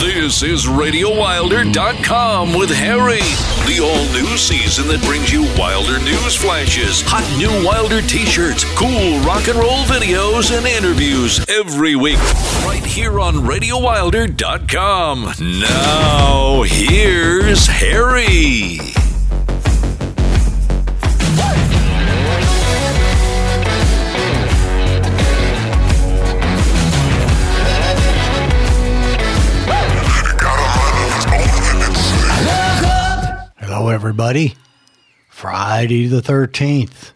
This is RadioWilder.com with Harry, the all new season that brings you Wilder news flashes, hot new Wilder t shirts, cool rock and roll videos, and interviews every week. Right here on RadioWilder.com. Now, here's Harry. Everybody. Friday the 13th,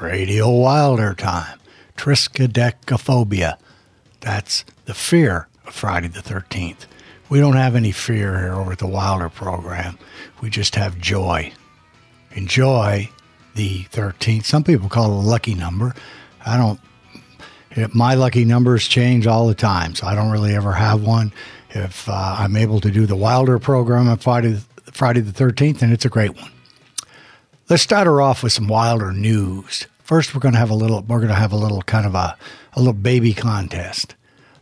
Radio Wilder time. Triskaidekaphobia. That's the fear of Friday the 13th. We don't have any fear here over at the Wilder program. We just have joy. Enjoy the 13th. Some people call it a lucky number. I don't my lucky numbers change all the time, so I don't really ever have one. If uh, I'm able to do the Wilder program on Friday, Friday the 13th, and it's a great one. Let's start her off with some Wilder news. First, we're going to have a little. We're going to have a little kind of a a little baby contest.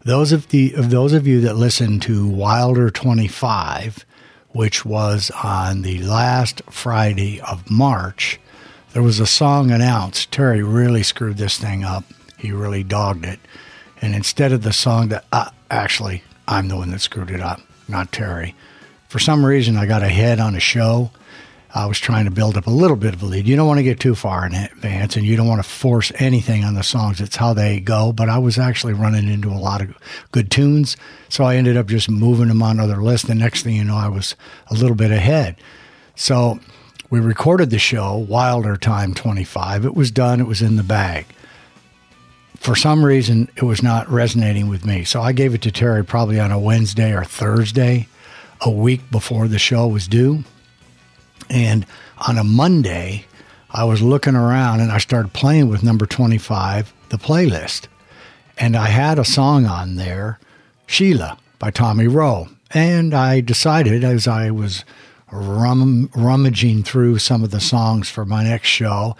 Those of the of those of you that listened to Wilder 25, which was on the last Friday of March, there was a song announced. Terry really screwed this thing up. He really dogged it. And instead of the song that uh, actually I'm the one that screwed it up, not Terry. For some reason, I got ahead on a show. I was trying to build up a little bit of a lead. You don't want to get too far in advance, and you don't want to force anything on the songs. It's how they go. But I was actually running into a lot of good tunes, so I ended up just moving them on other lists. The next thing you know, I was a little bit ahead. So we recorded the show, Wilder Time 25. It was done. It was in the bag for some reason it was not resonating with me. So I gave it to Terry probably on a Wednesday or Thursday, a week before the show was due. And on a Monday, I was looking around and I started playing with number 25, the playlist. And I had a song on there, Sheila by Tommy Roe. And I decided as I was rum- rummaging through some of the songs for my next show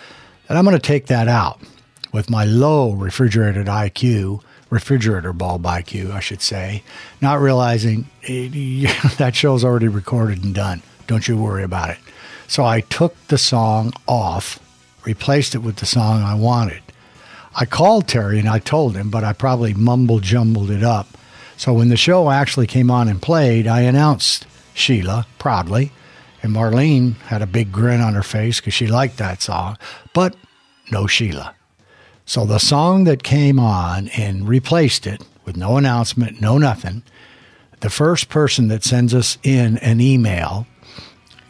that I'm going to take that out with my low refrigerated IQ, refrigerator bulb IQ, I should say, not realizing it, that show's already recorded and done. Don't you worry about it. So I took the song off, replaced it with the song I wanted. I called Terry and I told him, but I probably mumble jumbled it up. So when the show actually came on and played, I announced Sheila proudly, and Marlene had a big grin on her face because she liked that song, but no Sheila. So the song that came on and replaced it with no announcement, no nothing, the first person that sends us in an email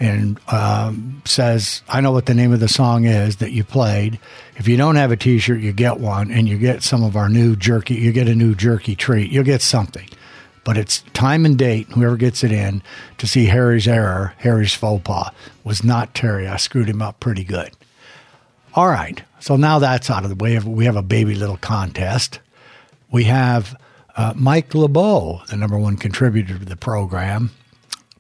and um, says, I know what the name of the song is that you played. If you don't have a t shirt, you get one, and you get some of our new jerky, you get a new jerky treat. You'll get something. But it's time and date, whoever gets it in, to see Harry's error, Harry's faux pas, was not Terry. I screwed him up pretty good. All right. So now that's out of the way. We have a baby little contest. We have uh, Mike LeBeau, the number one contributor to the program.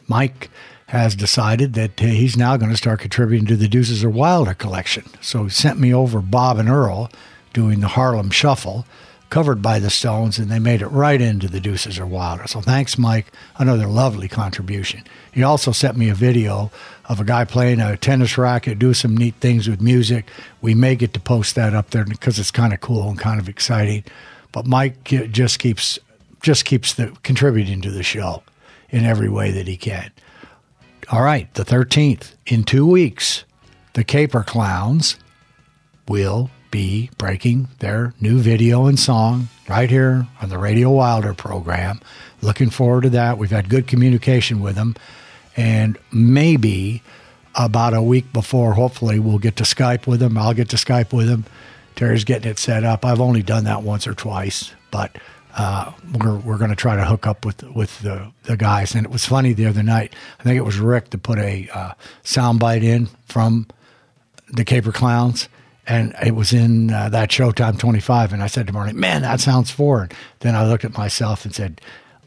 Mike has decided that uh, he's now going to start contributing to the Deuces Are Wilder collection. So he sent me over Bob and Earl doing the Harlem Shuffle, covered by the Stones, and they made it right into the Deuces Are Wilder. So thanks, Mike. Another lovely contribution. He also sent me a video of a guy playing a tennis racket, do some neat things with music. We may get to post that up there because it's kind of cool and kind of exciting. But Mike just keeps just keeps the, contributing to the show in every way that he can. All right, the 13th in two weeks, the Caper Clowns will be breaking their new video and song right here on the Radio Wilder program. Looking forward to that. We've had good communication with them. And maybe about a week before, hopefully, we'll get to Skype with them. I'll get to Skype with them. Terry's getting it set up. I've only done that once or twice, but uh, we're we're going to try to hook up with with the the guys. And it was funny the other night. I think it was Rick to put a uh, soundbite in from the Caper Clowns, and it was in uh, that Showtime 25. And I said to Marty, "Man, that sounds foreign." Then I looked at myself and said,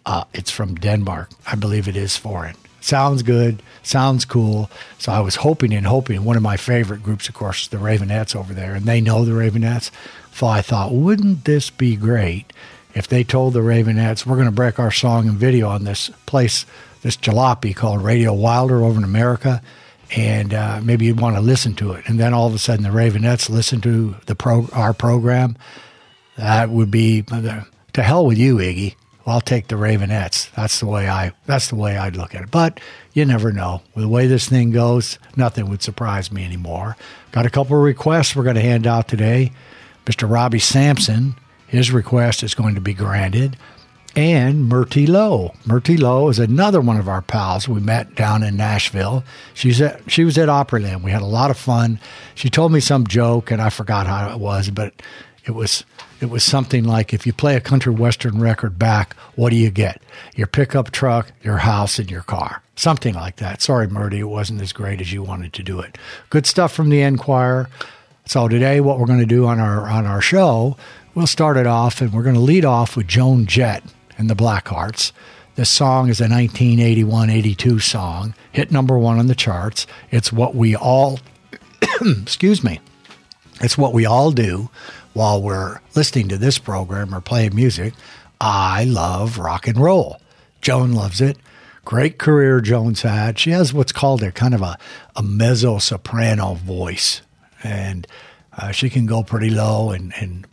uh, "It's from Denmark. I believe it is foreign." sounds good, sounds cool. So I was hoping and hoping. One of my favorite groups, of course, the Raveonettes over there, and they know the Raveonettes. So I thought, wouldn't this be great if they told the Raveonettes, we're going to break our song and video on this place, this jalopy called Radio Wilder over in America, and uh, maybe you'd want to listen to it. And then all of a sudden the Raveonettes listen to the pro, our program, that would be to hell with you, Iggy. Well, I'll take the Raveonettes. That's the way I. That's the way I'd look at it. But you never know. With the way this thing goes, nothing would surprise me anymore. Got a couple of requests we're going to hand out today. Mr. Robbie Sampson, his request is going to be granted. And Myrtie Lowe. Myrtie Lowe is another one of our pals we met down in Nashville. She's at, she was at Opryland. We had a lot of fun. She told me some joke, and I forgot how it was, but it was it was something like if you play a country western record back, what do you get? Your pickup truck, your house, and your car. Something like that. Sorry, Murdy, it wasn't as great as you wanted to do it. Good stuff from the Enquirer. So today, what we're going to do on our on our show, we'll start it off, and we're going to lead off with Joan Jett and the Blackhearts. This song is a 1981-82 song, hit number one on the charts. It's what we all, excuse me, it's what we all do while we're listening to this program or playing music. I love rock and roll. Joan loves it. Great career Joan's had. She has what's called a kind of a, a mezzo soprano voice, and uh, she can go pretty low and, and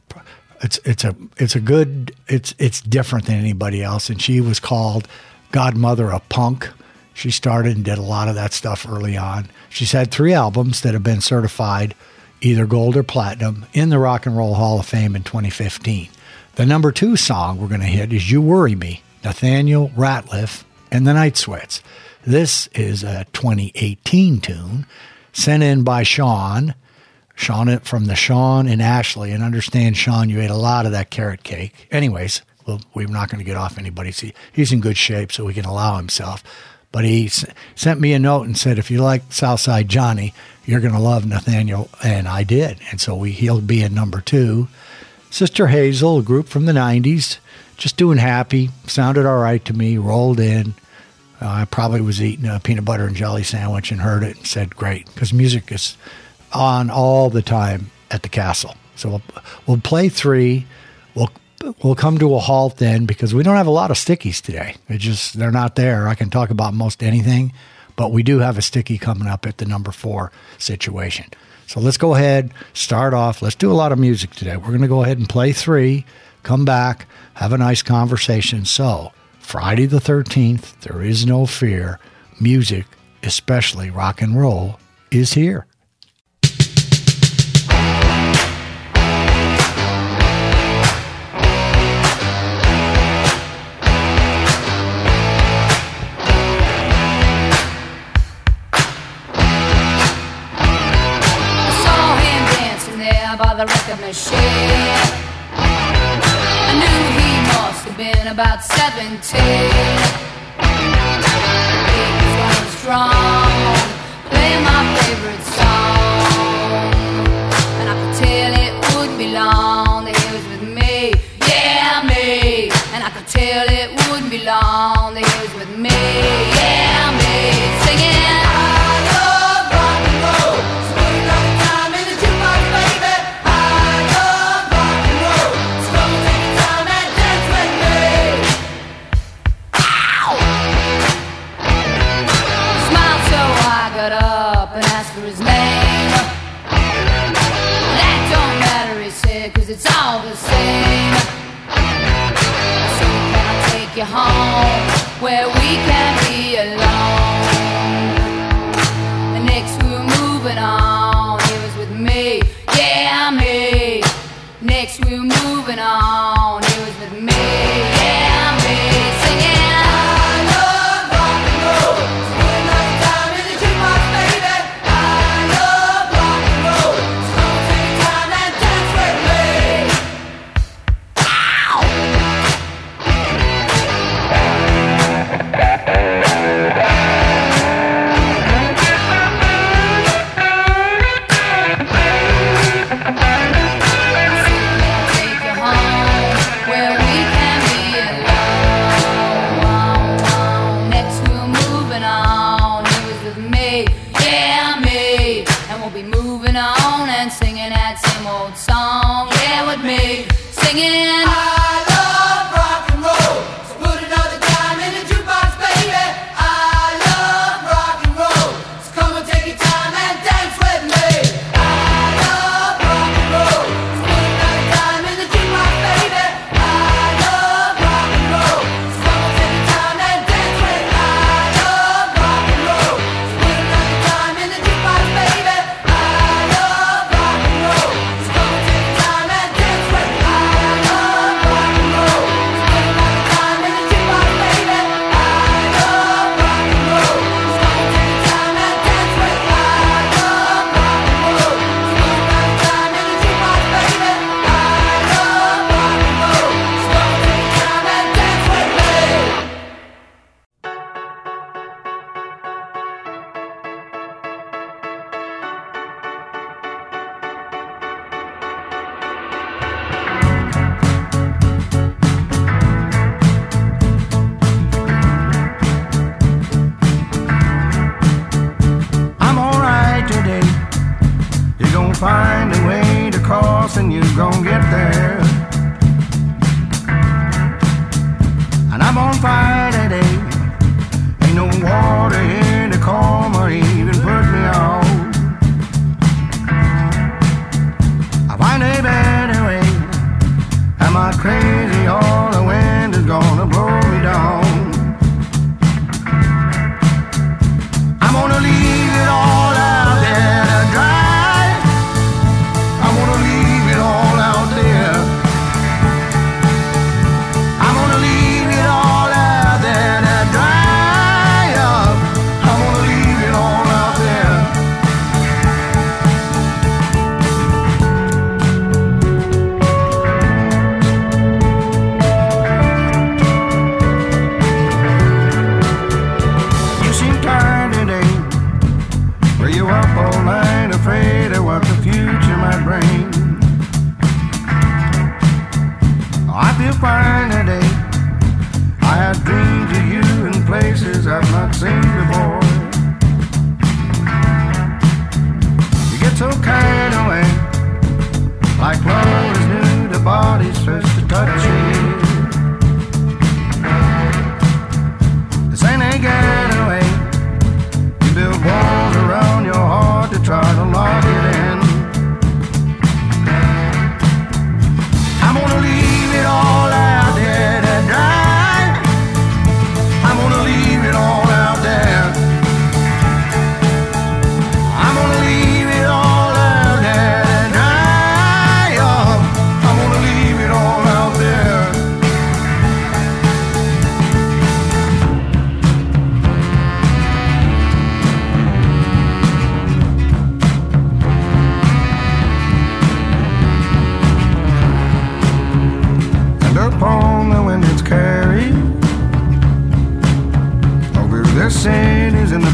it's it's a it's a good it's it's different than anybody else. And she was called Godmother of Punk. She started and did a lot of that stuff early on. She's had three albums that have been certified either gold or platinum, in the Rock and Roll Hall of Fame in 2015. The number two song we're going to hit is You Worry Me, Nathaniel Rateliff and the Night Sweats. This is a 2018 tune sent in by Sean. Sean from the Sean and Ashley. And understand, Sean, you ate a lot of that carrot cake. Anyways, well, we're not going to get off anybody. See, he's in good shape, so he can allow himself. But he s- sent me a note and said, if you like Southside Johnny, you're going to love Nathaniel. And I did. And so we, he'll be in number two. Sister Hazel, a group from the 90s, just doing happy. Sounded all right to me, rolled in. Uh, I probably was eating a peanut butter and jelly sandwich and heard it and said, great, because music is on all the time at the castle. So we'll, we'll play three. We'll we'll come to a halt then because we don't have a lot of stickies today. It just they're not there. I can talk about most anything, but we do have a sticky coming up at the number four situation. So let's go ahead, start off. Let's do a lot of music today. We're going to go ahead and play three, come back, have a nice conversation. So, Friday the 13th, there is no fear. Music, especially rock and roll, is here. About 17. song, yeah, with me singing.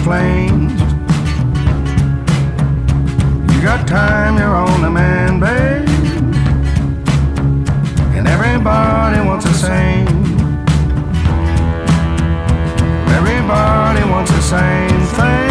plains. You got time, you're only man, babe. And everybody wants the same. Everybody wants the same thing.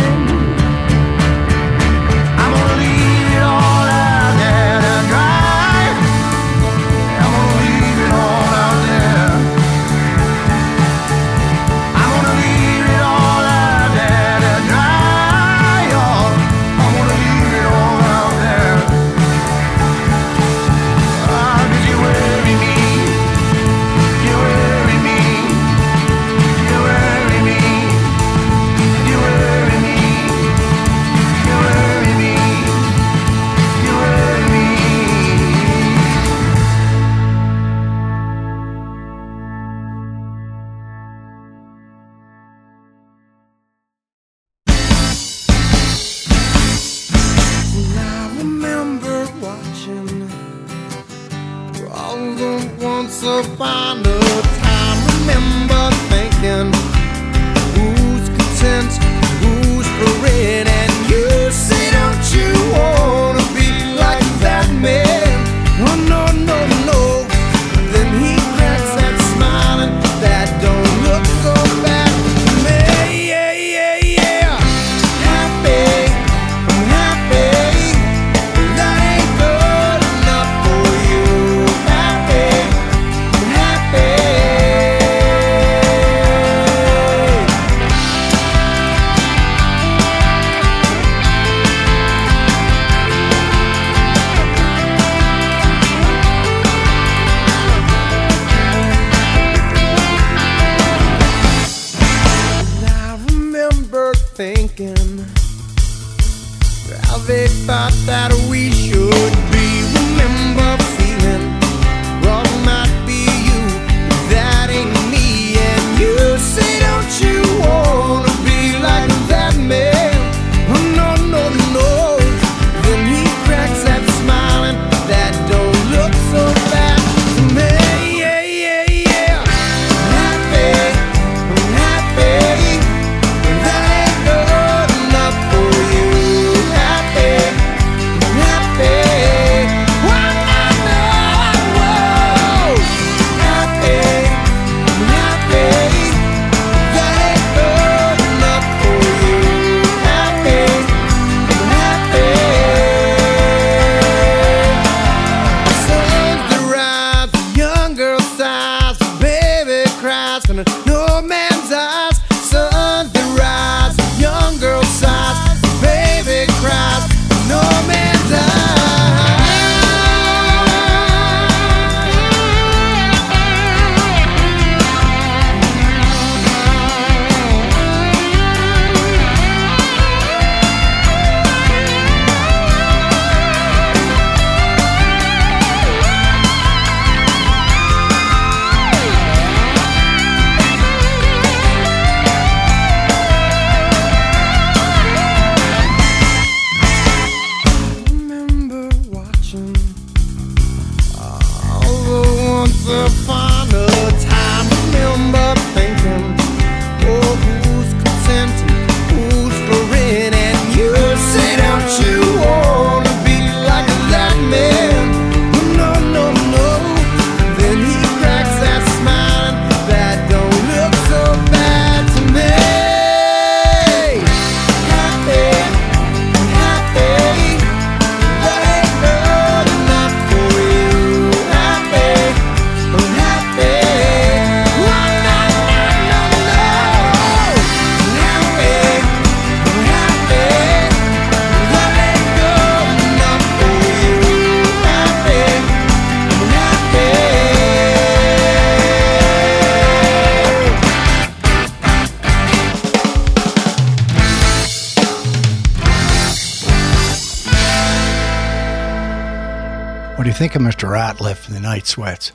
Mr. Rateliff and the Night Sweats?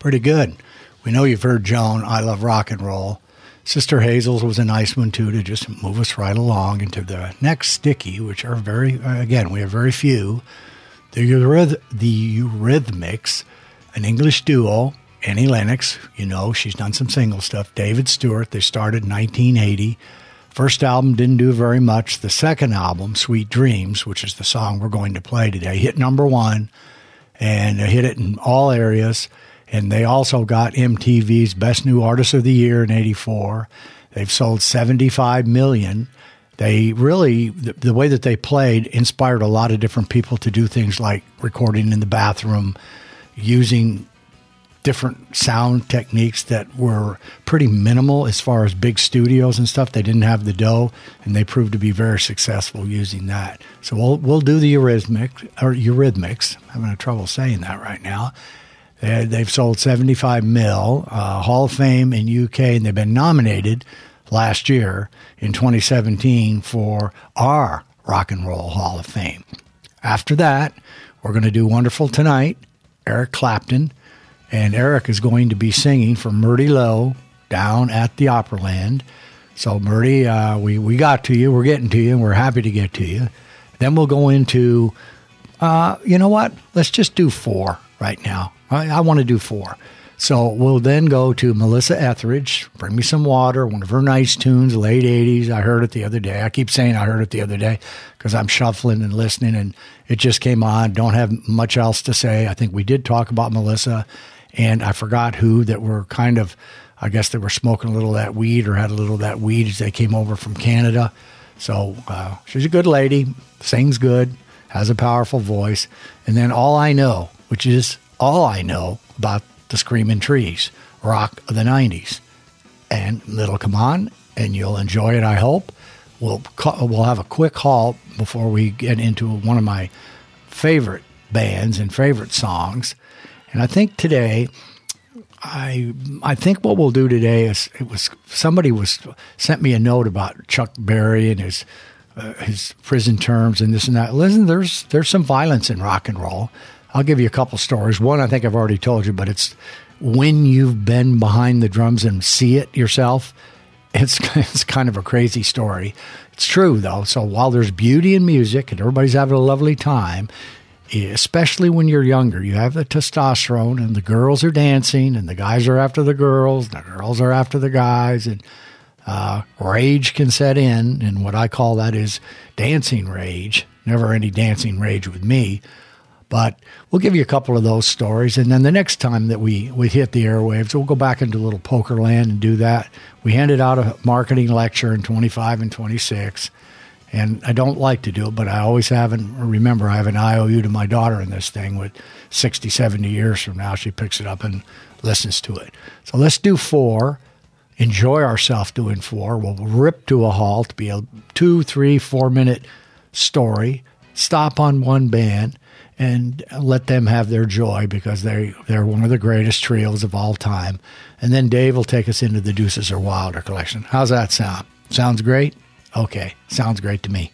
Pretty good. We know you've heard Joan, I Love Rock and Roll. Sister Hazel's was a nice one too to just move us right along into the next sticky, which are very, uh, again, we have very few. The, Euryth- the Eurythmics, an English duo, Annie Lennox, you know, she's done some single stuff. David Stewart, they started in 1980. First album didn't do very much. The second album, Sweet Dreams, which is the song we're going to play today, hit number one and hit it in all areas. And they also got MTV's Best New Artist of the Year in 84. They've sold 75 million. They really, the, the way that they played inspired a lot of different people to do things like recording in the bathroom, using different sound techniques that were pretty minimal as far as big studios and stuff. They didn't have the dough, and they proved to be very successful using that. So we'll we'll do the Eurythmics or Eurythmics. I'm having trouble saying that right now. They, they've sold 75 mil, uh, Hall of Fame in UK, and they've been nominated last year in 2017 for our Rock and Roll Hall of Fame. After that, we're going to do Wonderful Tonight, Eric Clapton, and Eric is going to be singing for Murdy Lowe down at the Opryland. So, Murdy, uh, we, we got to you. We're getting to you, and we're happy to get to you. Then we'll go into, uh, you know what? Let's just do four right now. I, I want to do four. So we'll then go to Melissa Etheridge, Bring Me Some Water, one of her nice tunes, late 80s. I heard it the other day. I keep saying I heard it the other day because I'm shuffling and listening and it just came on. Don't have much else to say. I think we did talk about Melissa and I forgot who that were kind of, I guess they were smoking a little of that weed or had a little of that weed as they came over from Canada. So uh, she's a good lady, sings good, has a powerful voice. And then All I Know, which is all I know about the Screaming Trees, rock of the 90s. And it'll come on, and you'll enjoy it, I hope. We'll, we'll have a quick halt before we get into one of my favorite bands and favorite songs. And I think today, I I think what we'll do today is it was somebody was sent me a note about Chuck Berry and his uh, his prison terms and this and that. Listen, there's there's some violence in rock and roll. I'll give you a couple stories. One I think I've already told you, but it's when you've been behind the drums and see it yourself. It's it's kind of a crazy story. It's true though. So while there's beauty in music and everybody's having a lovely time, especially when you're younger, you have the testosterone and the girls are dancing and the guys are after the girls, and the girls are after the guys, and uh, rage can set in. And what I call that is dancing rage. Never any dancing rage with me. But we'll give you a couple of those stories. And then the next time that we, we hit the airwaves, we'll go back into little poker land and do that. We handed out a marketing lecture in 25 and 26. And I don't like to do it, but I always have. And remember, I have an IOU to my daughter in this thing with 60, 70 years from now. She picks it up and listens to it. So let's do four. Enjoy ourselves doing four. We'll rip to a halt, be a two, three, four minute story. Stop on one band and let them have their joy because they they're one of the greatest trios of all time. And then Dave will take us into the Deuces Are Wilder collection. How's that sound? Sounds great? Okay, sounds great to me.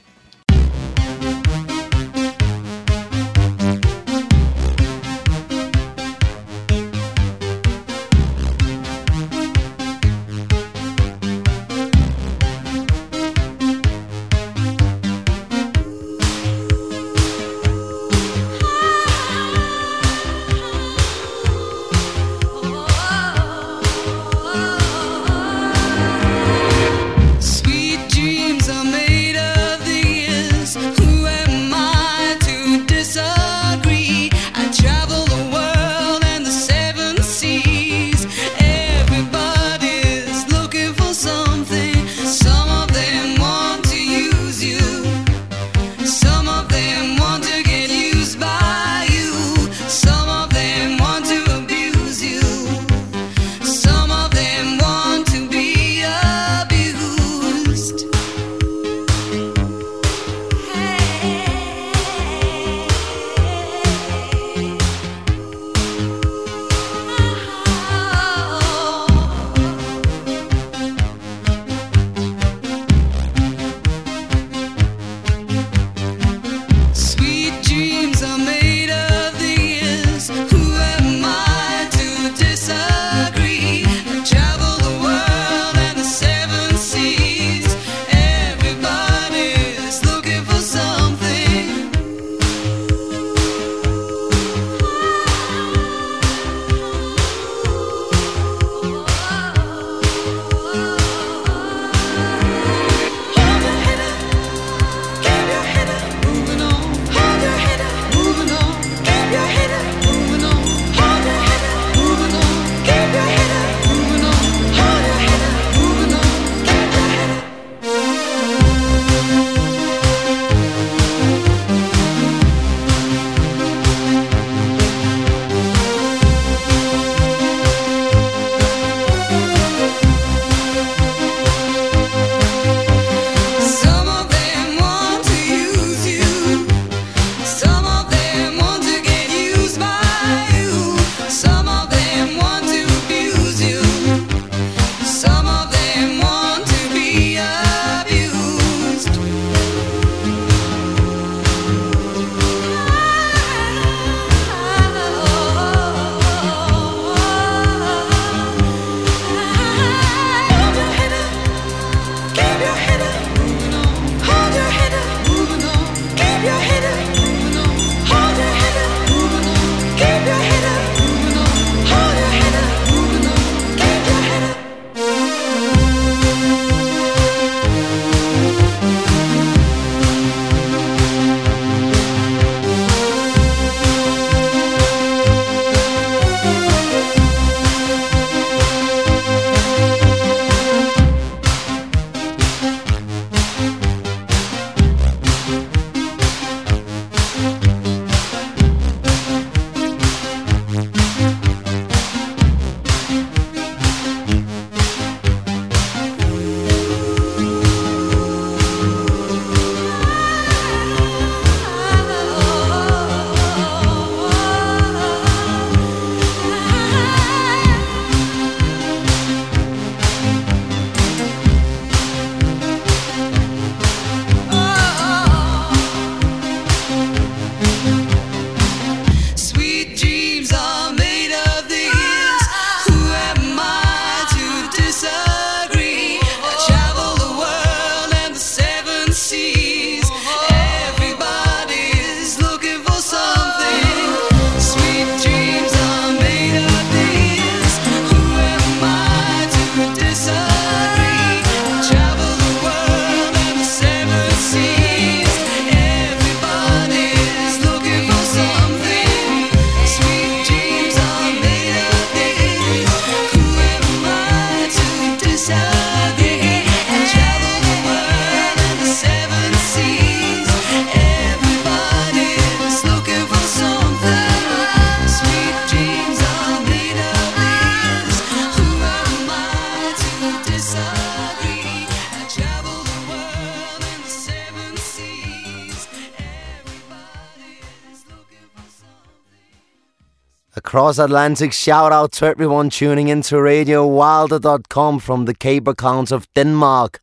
Across Atlantic, shout out to everyone tuning into RadioWilder.com from the Caper Clowns of Denmark.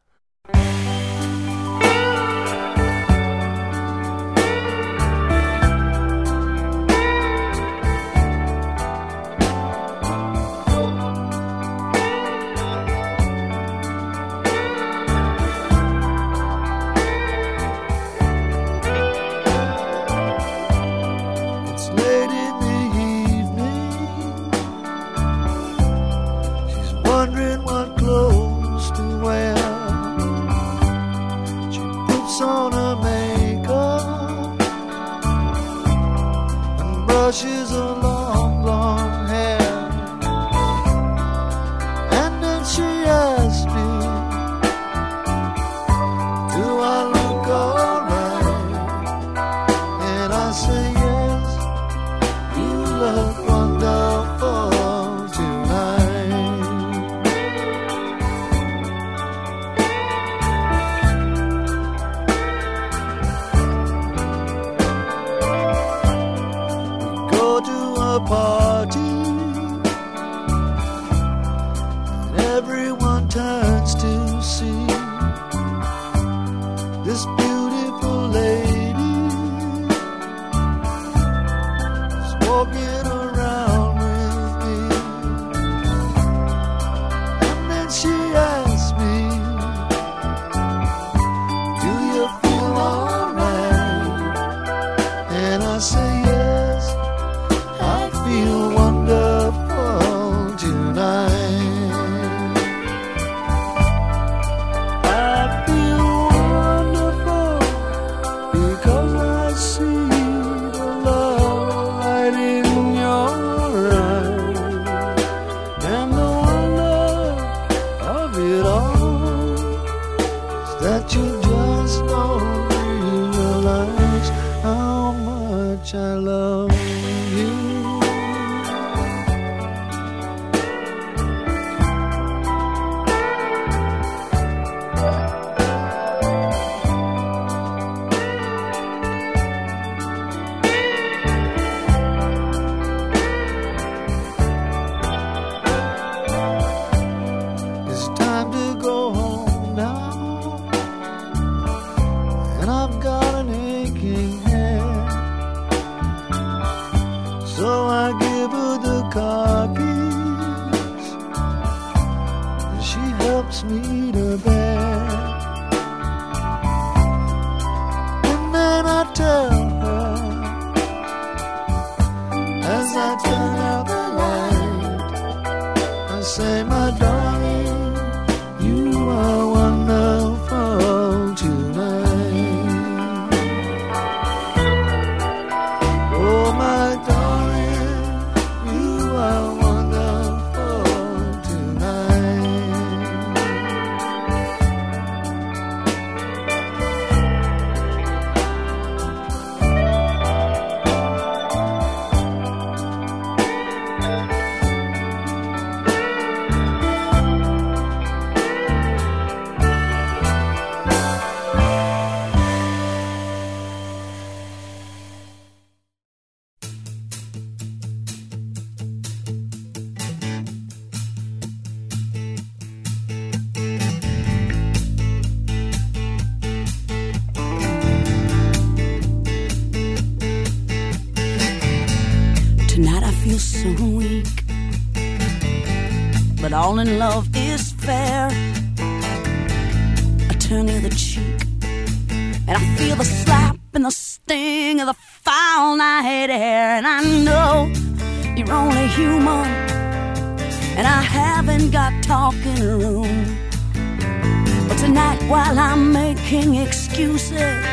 making excuses.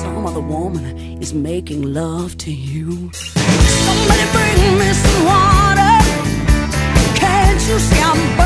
Some other woman is making love to you. Somebody bring me some water. Can't you see I'm burning?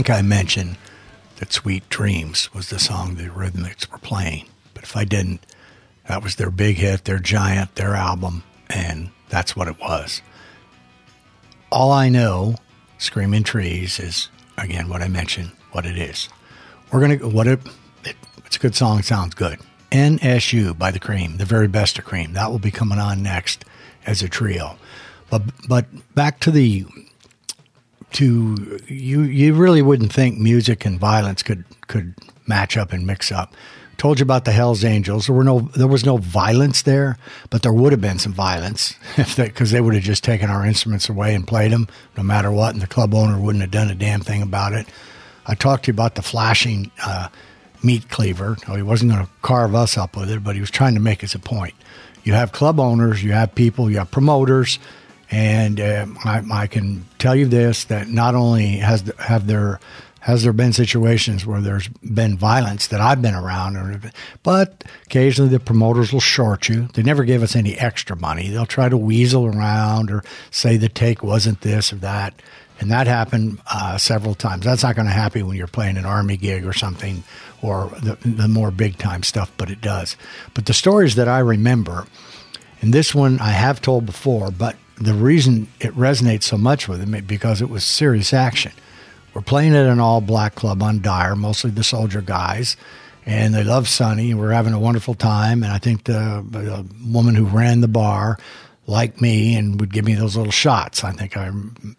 Think I mentioned that Sweet Dreams was the song the Eurythmics were playing. But if I didn't, that was their big hit, their giant, their album, and that's what it was. All I know, Screaming Trees, is again what I mentioned, what it is. We're gonna what it, it it's a good song, sounds good. NSU by the Cream, the very best of Cream. That will be coming on next as a trio. But but back to the to you you really wouldn't think music and violence could could match up and mix up. Told you about the Hell's Angels. There were no there was no violence there, but there would have been some violence if because they, would have just taken our instruments away and played them no matter what, and the club owner wouldn't have done a damn thing about it. I talked to you about the flashing uh, meat cleaver. No, he wasn't going to carve us up with it, but he was trying to make us a point. You have club owners, you have people, you have promoters, and uh, I, I can tell you this: that not only has have there has there been situations where there's been violence that I've been around, but occasionally the promoters will short you. They never give us any extra money. They'll try to weasel around or say the take wasn't this or that. And that happened uh, several times. That's not going to happen when you're playing an army gig or something or the, the more big time stuff, but it does. But the stories that I remember, and this one I have told before, but the reason it resonates so much with me because it was serious action. We're playing at an all black club on Dyer, mostly the soldier guys, and they love Sonny. And we're having a wonderful time, and I think the, the woman who ran the bar liked me and would give me those little shots. I think I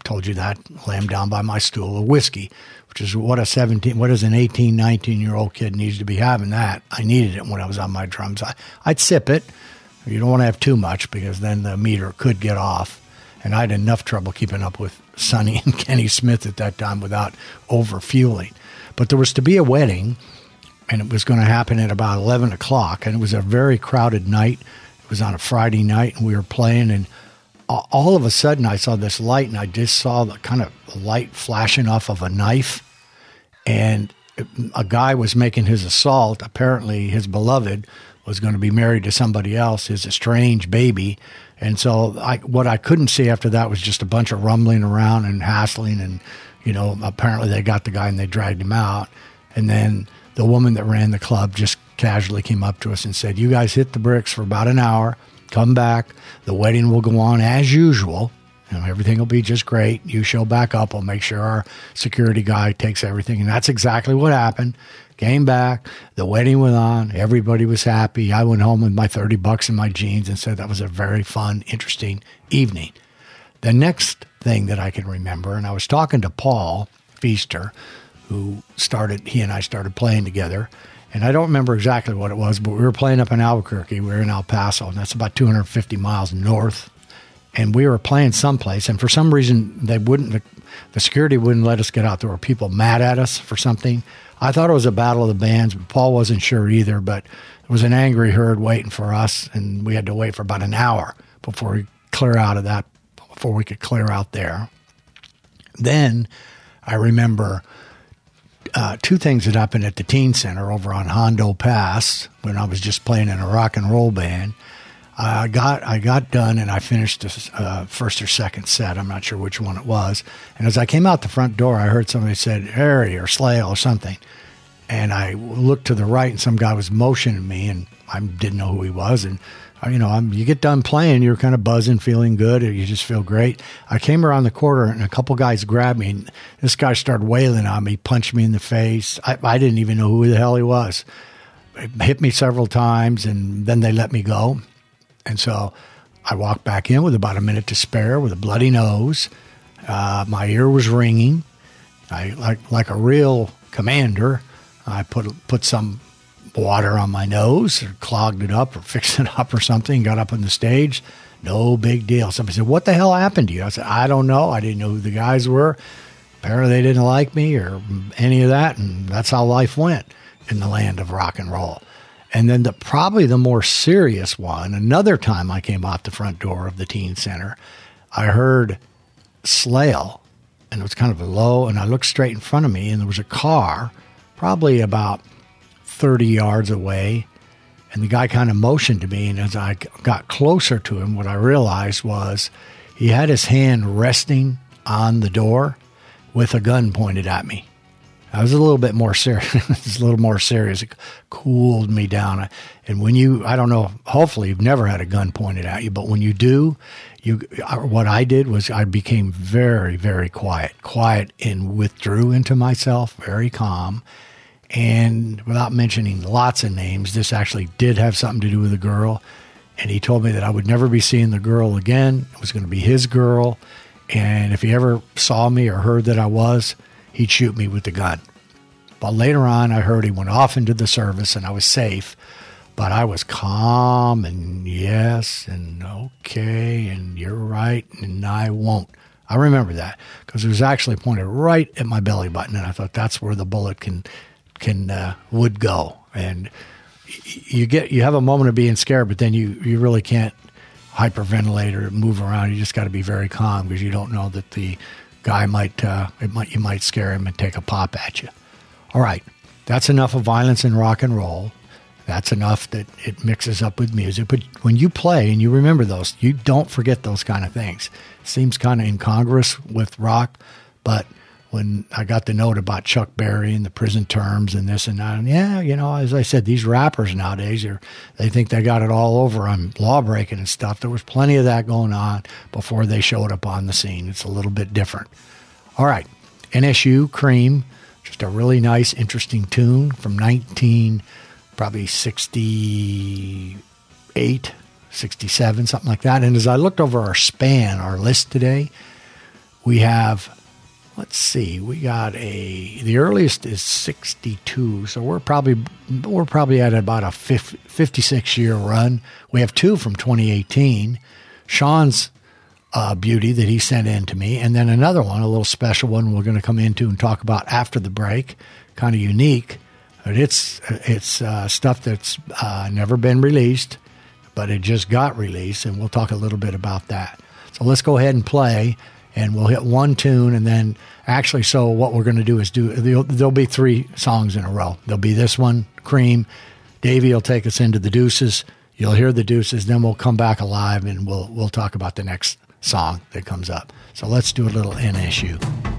told you that, laying down by my stool of whiskey, which is what a 17, what is an 18, 19 year old kid needs to be having that. I needed it when I was on my drums. I, I'd sip it. You don't want to have too much because then the meter could get off. And I had enough trouble keeping up with Sonny and Kenny Smith at that time without overfueling. But there was to be a wedding, and it was going to happen at about 11 o'clock, and it was a very crowded night. It was on a Friday night, and we were playing, and all of a sudden I saw this light, and I just saw the kind of light flashing off of a knife, and uh, a guy was making his assault. Apparently, his beloved was going to be married to somebody else, his estranged baby. And so, I, what I couldn't see after that was just a bunch of rumbling around and hassling. And, you know, apparently they got the guy and they dragged him out. And then the woman that ran the club just casually came up to us and said, You guys hit the bricks for about an hour, come back. The wedding will go on as usual. You know, everything will be just great. You show back up. We'll make sure our security guy takes everything. And that's exactly what happened. Came back. The wedding went on. Everybody was happy. I went home with my 30 bucks in my jeans and said that was a very fun, interesting evening. The next thing that I can remember, and I was talking to Paul Feaster, who started, he and I started playing together. And I don't remember exactly what it was, but we were playing up in Albuquerque. We were in El Paso, and that's about 250 miles north and we were playing someplace, and for some reason they wouldn't. The, the security wouldn't let us get out. There were people mad at us for something. I thought it was a battle of the bands, but Paul wasn't sure either. But there was an angry herd waiting for us, and we had to wait for about an hour before we clear out of that. Before we could clear out there. Then I remember uh, two things that happened at the teen center over on Hondo Pass when I was just playing in a rock and roll band. I got I got done and I finished the uh, first or second set. I'm not sure which one it was. And as I came out the front door, I heard somebody said Harry or Slale or something. And I looked to the right, and some guy was motioning me, and I didn't know who he was. And uh, you know, I'm, you get done playing, you're kind of buzzing, feeling good, or you just feel great. I came around the corner, and a couple guys grabbed me. And this guy started wailing on me, punched me in the face. I, I didn't even know who the hell he was. It hit me several times, and then they let me go. And so I walked back in with about a minute to spare with a bloody nose. Uh, my ear was ringing. I like like a real commander. I put put some water on my nose, or clogged it up, or fixed it up, or something. Got up on the stage. No big deal. Somebody said, "What the hell happened to you?" I said, "I don't know. I didn't know who the guys were. Apparently, they didn't like me or any of that, and that's how life went in the land of rock and roll." And then the probably the more serious one, another time I came out the front door of the teen center, I heard Slale and it was kind of low and I looked straight in front of me and there was a car probably about 30 yards away. And the guy kind of motioned to me and as I got closer to him what I realized was he had his hand resting on the door with a gun pointed at me I was a little bit more serious. it's a little more serious. It cooled me down. And when you, I don't know, hopefully you've never had a gun pointed at you, but when you do, you, what I did was I became very, very quiet, quiet and withdrew into myself, very calm. And without mentioning lots of names, this actually did have something to do with a girl. And he told me that I would never be seeing the girl again. It was going to be his girl. And if he ever saw me or heard that I was, he'd shoot me with the gun. But later on, I heard he went off into the service and I was safe. But I was calm and yes and okay and you're right and I won't. I remember that because it was actually pointed right at my belly button, and I thought that's where the bullet can can uh, would go. And you get you have a moment of being scared, but then you you really can't hyperventilate or move around. You just got to be very calm because you don't know that the guy might uh, it might you might scare him and take a pop at you. All right, that's enough of violence and rock and roll. That's enough that it mixes up with music. But when you play and you remember those, you don't forget those kind of things. seems kind of incongruous with rock, but when I got the note about Chuck Berry and the prison terms and this and that, and yeah, you know, as I said, these rappers nowadays are they think they got it all over on law breaking and stuff. There was plenty of that going on before they showed up on the scene. It's a little bit different. All right, NSU Cream, just a really nice, interesting tune from 19 probably 68, 67, something like that. And as I looked over our span, our list today, we have let's see we got a the earliest is 62 so we're probably we're probably at about a 50, 56 year run. We have two from 2018 sean's uh, beauty that he sent in to me and then another one a little special one we're going to come into and talk about after the break kind of unique but it's it's uh, stuff that's uh, never been released but it just got released and we'll talk a little bit about that. So let's go ahead and play and we'll hit one tune and then actually so what we're going to do is do there'll, be three songs in a row. There'll be this one cream. Davey will take us into the deuces. You'll hear the deuces then we'll come back alive and we'll we'll talk about the next song that comes up. So let's do a little nsu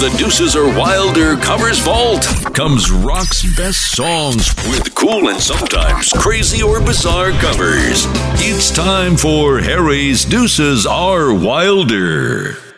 the Deuces Are Wilder covers vault comes rock's best songs with cool and sometimes crazy or bizarre covers. It's time for Harry's Deuces are Wilder.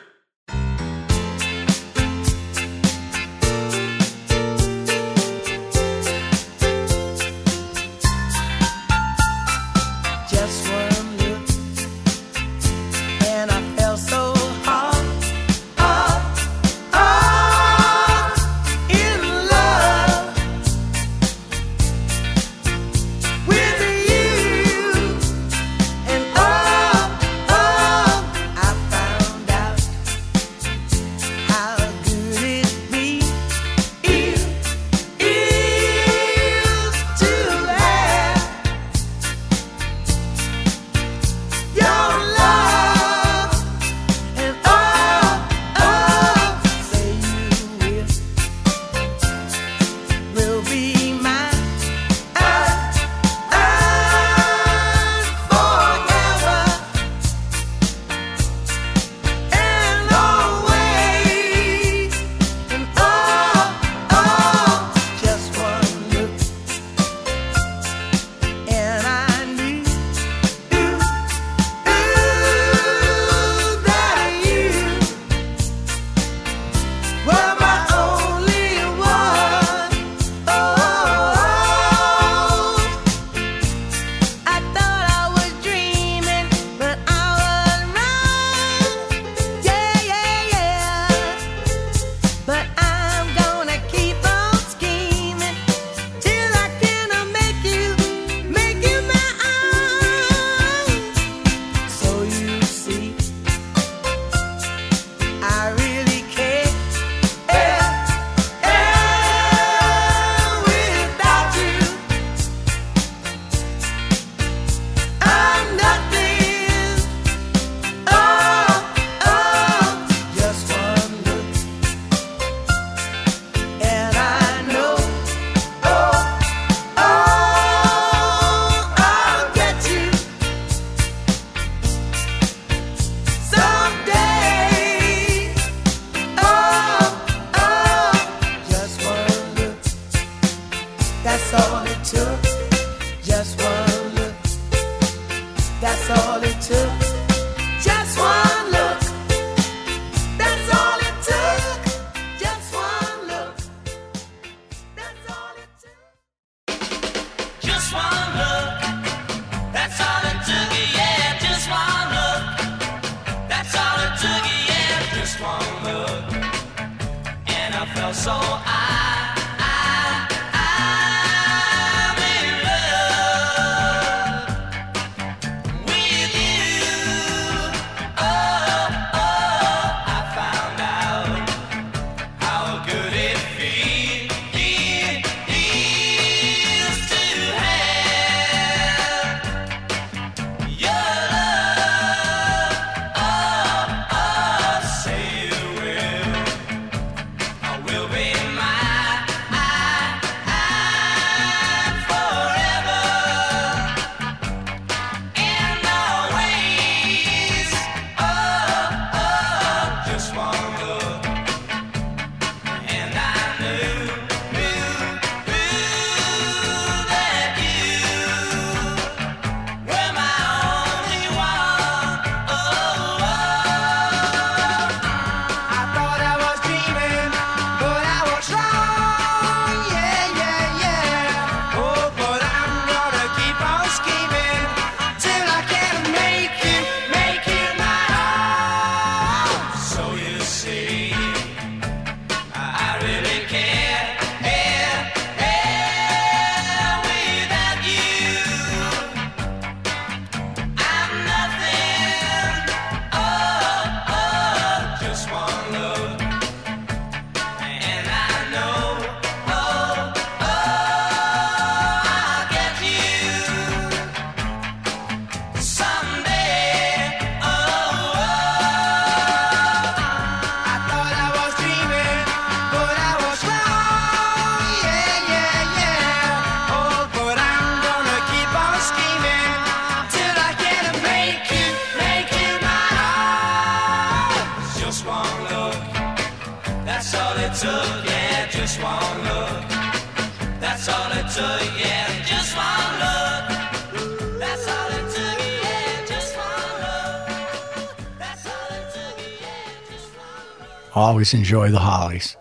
Always enjoy the Hollies.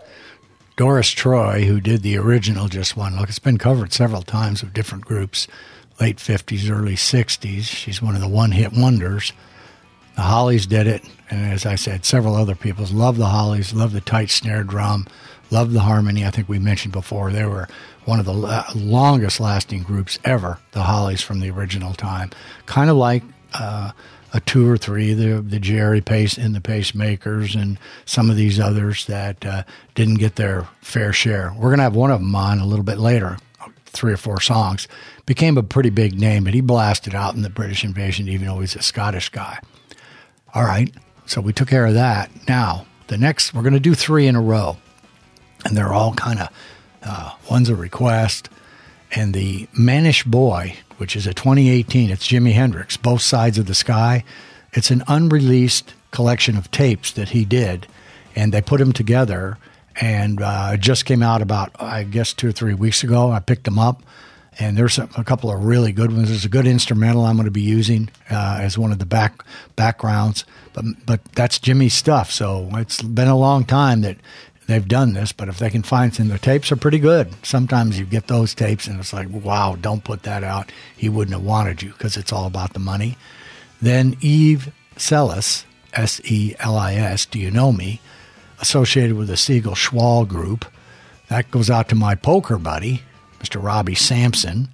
Doris Troy, who did the original Just One Look, it's been covered several times with different groups, late 50s, early 60s. She's one of the one hit wonders. The Hollies did it, and as I said, several other people love the Hollies, love the tight snare drum, love the harmony. I think we mentioned before they were one of the la- longest lasting groups ever, the Hollies from the original time. Kind of like uh, a two or three, the the Jerry Pace and the Pacemakers, and some of these others that uh, didn't get their fair share. We're gonna have one of them on a little bit later, three or four songs. Became a pretty big name, but he blasted out in the British invasion, even though he's a Scottish guy. All right, so we took care of that. Now the next, we're gonna do three in a row, and they're all kind of uh, one's a request, and the Mannish Boy, which is a 2018. It's Jimi Hendrix, Both Sides of the Sky. It's an unreleased collection of tapes that he did, and they put them together. And uh, it just came out about, I guess, two or three weeks ago. I picked them up, and there's a, a couple of really good ones. There's a good instrumental I'm going to be using uh, as one of the back backgrounds, but but that's Jimi's stuff. So it's been a long time that they've done this, but if they can find some, the tapes are pretty good. Sometimes you get those tapes and it's like, wow, don't put that out. He wouldn't have wanted you because it's all about the money. Then Eve Sellis, S E L I S, Do You Know Me, associated with the Siegel Schwall group. That goes out to my poker buddy, Mr. Robbie Sampson.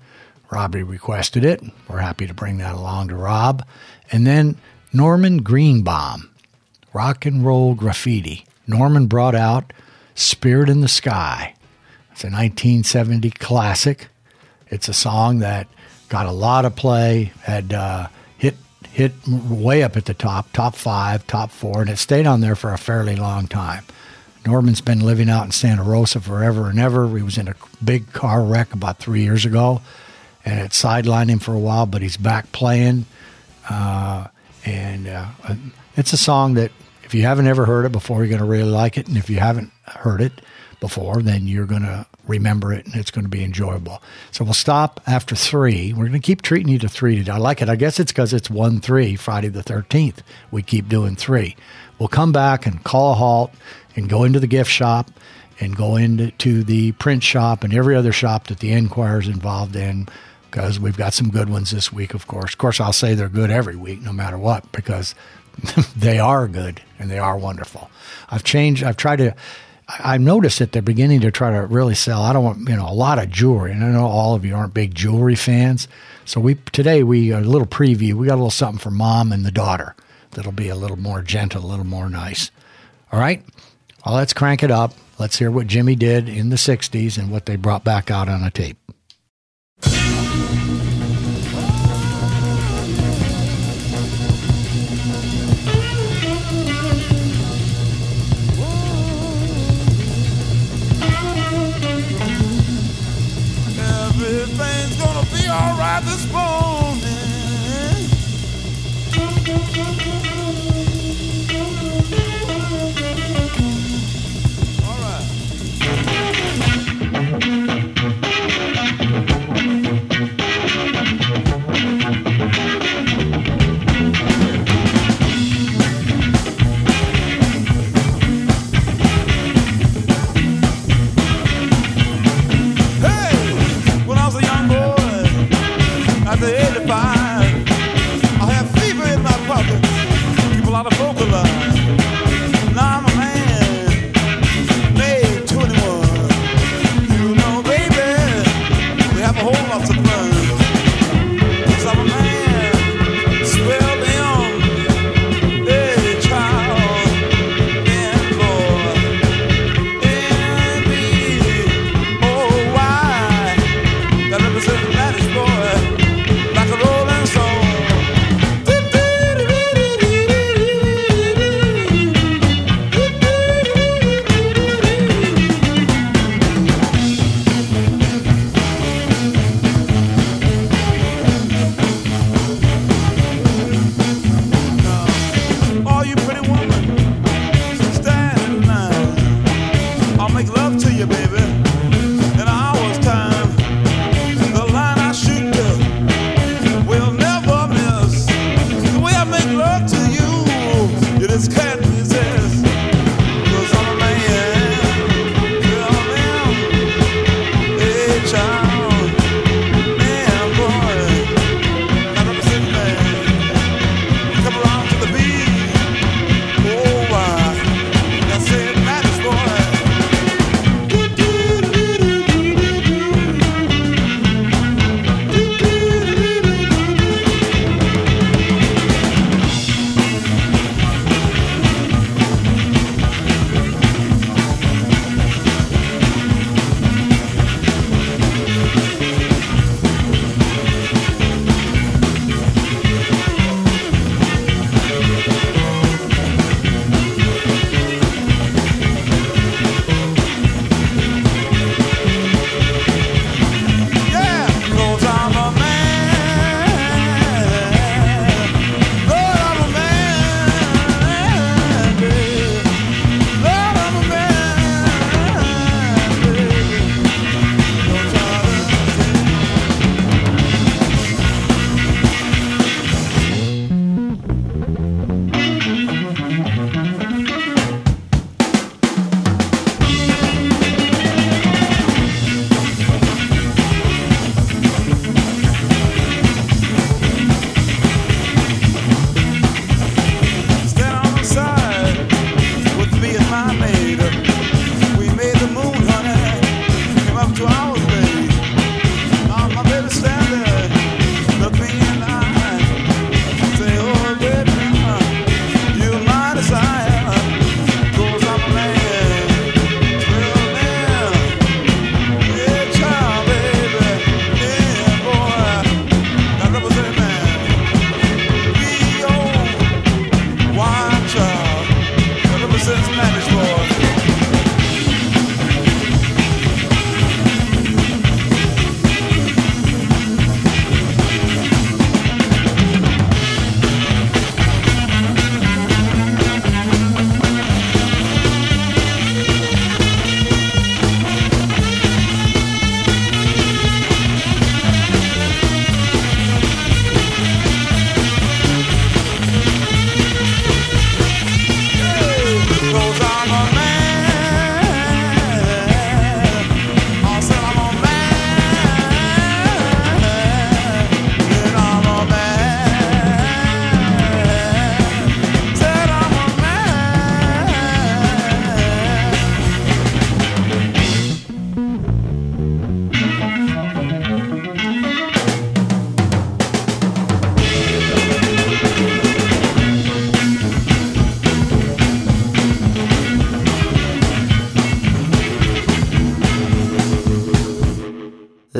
Robbie requested it. We're happy to bring that along to Rob. And then Norman Greenbaum, Rock and Roll Graffiti. Norman brought out Spirit in the Sky. It's a 1970 classic. It's a song that got a lot of play, had uh, hit hit way up at the top, top five, top four, and it stayed on there for a fairly long time. Norman's been living out in Santa Rosa forever and ever. He was in a big car wreck about three years ago, and it sidelined him for a while, but he's back playing. Uh, and uh, it's a song that if you haven't ever heard it before, you're going to really like it. And if you haven't heard it before, then you're going to remember it and it's going to be enjoyable. So we'll stop after three. We're going to keep treating you to three today. I like it. I guess it's because it's 1 3, Friday the 13th. We keep doing three. We'll come back and call a halt and go into the gift shop and go into the print shop and every other shop that the Enquire's involved in because we've got some good ones this week, of course. Of course, I'll say they're good every week, no matter what, because they are good and they are wonderful. I've changed. I've tried to. I've noticed that they're beginning to try to really sell. I don't want you know a lot of jewelry, and I know all of you aren't big jewelry fans. So we today we a little preview. We got a little something for mom and the daughter that'll be a little more gentle, a little more nice. All right. Well, let's crank it up. Let's hear what Jimi did in the '60s and what they brought back out on a tape.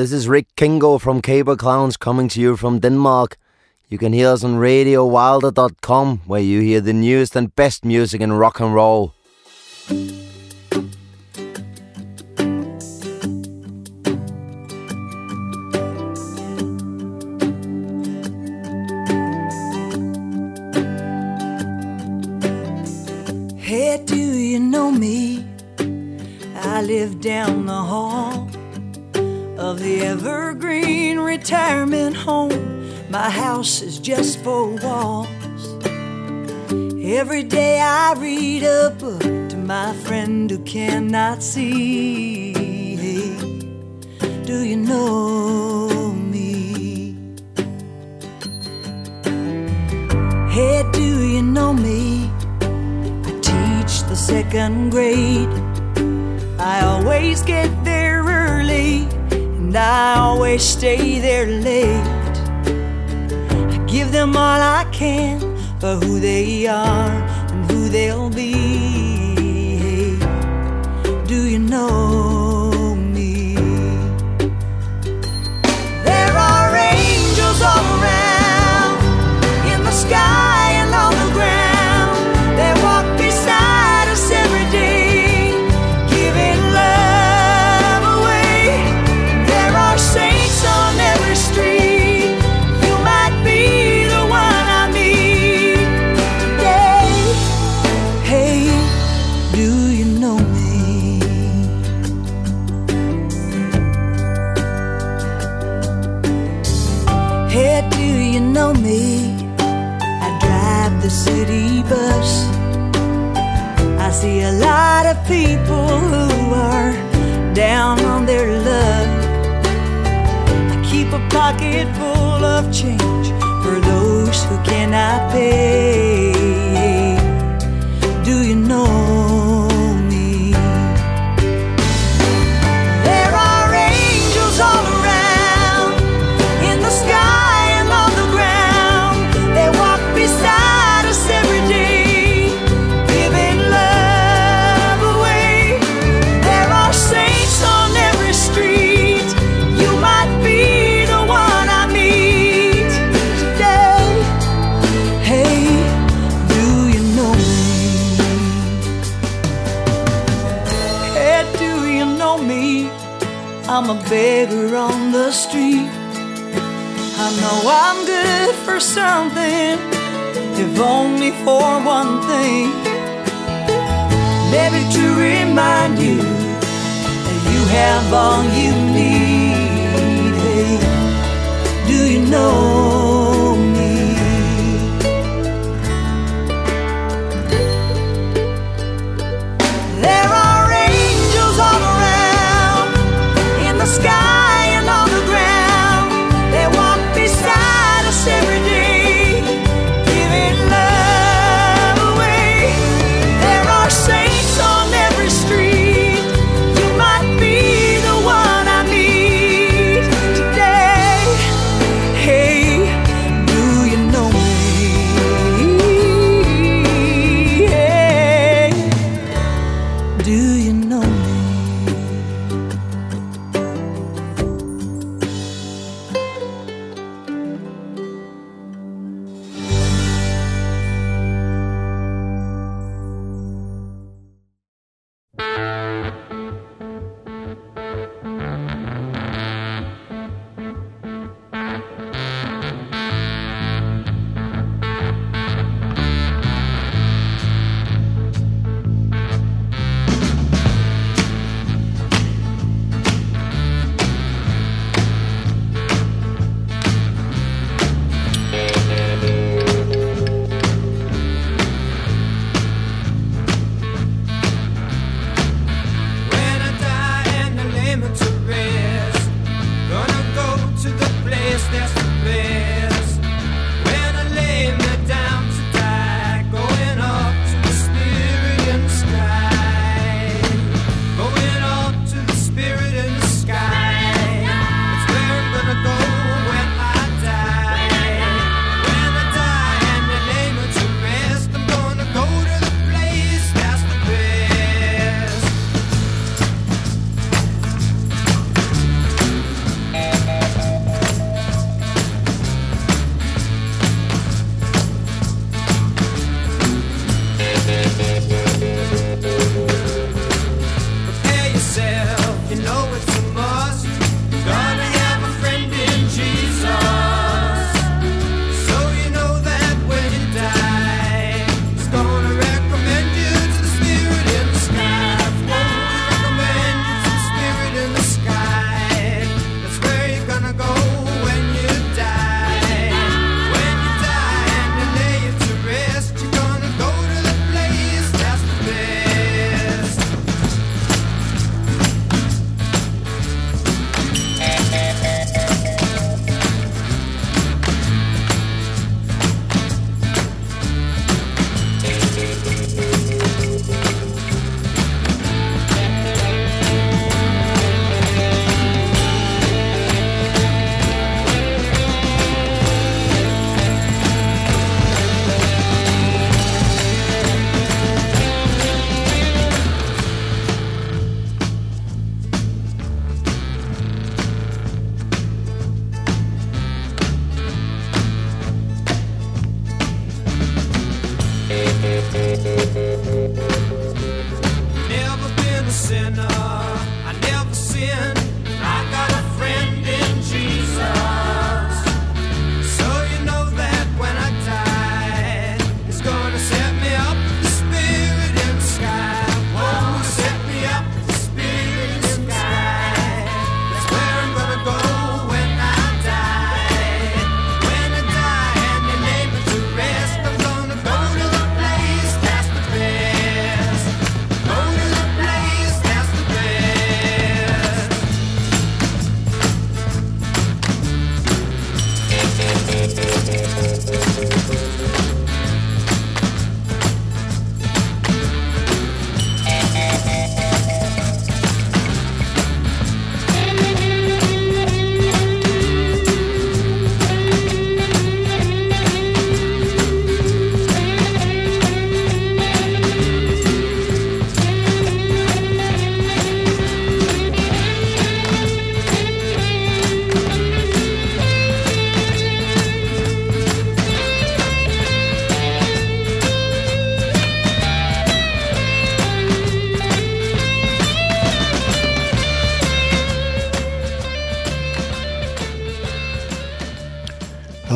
This is Rick Kingo from Caper Clowns coming to you from Denmark. You can hear us on RadioWilder.com where you hear the newest and best music in rock and roll.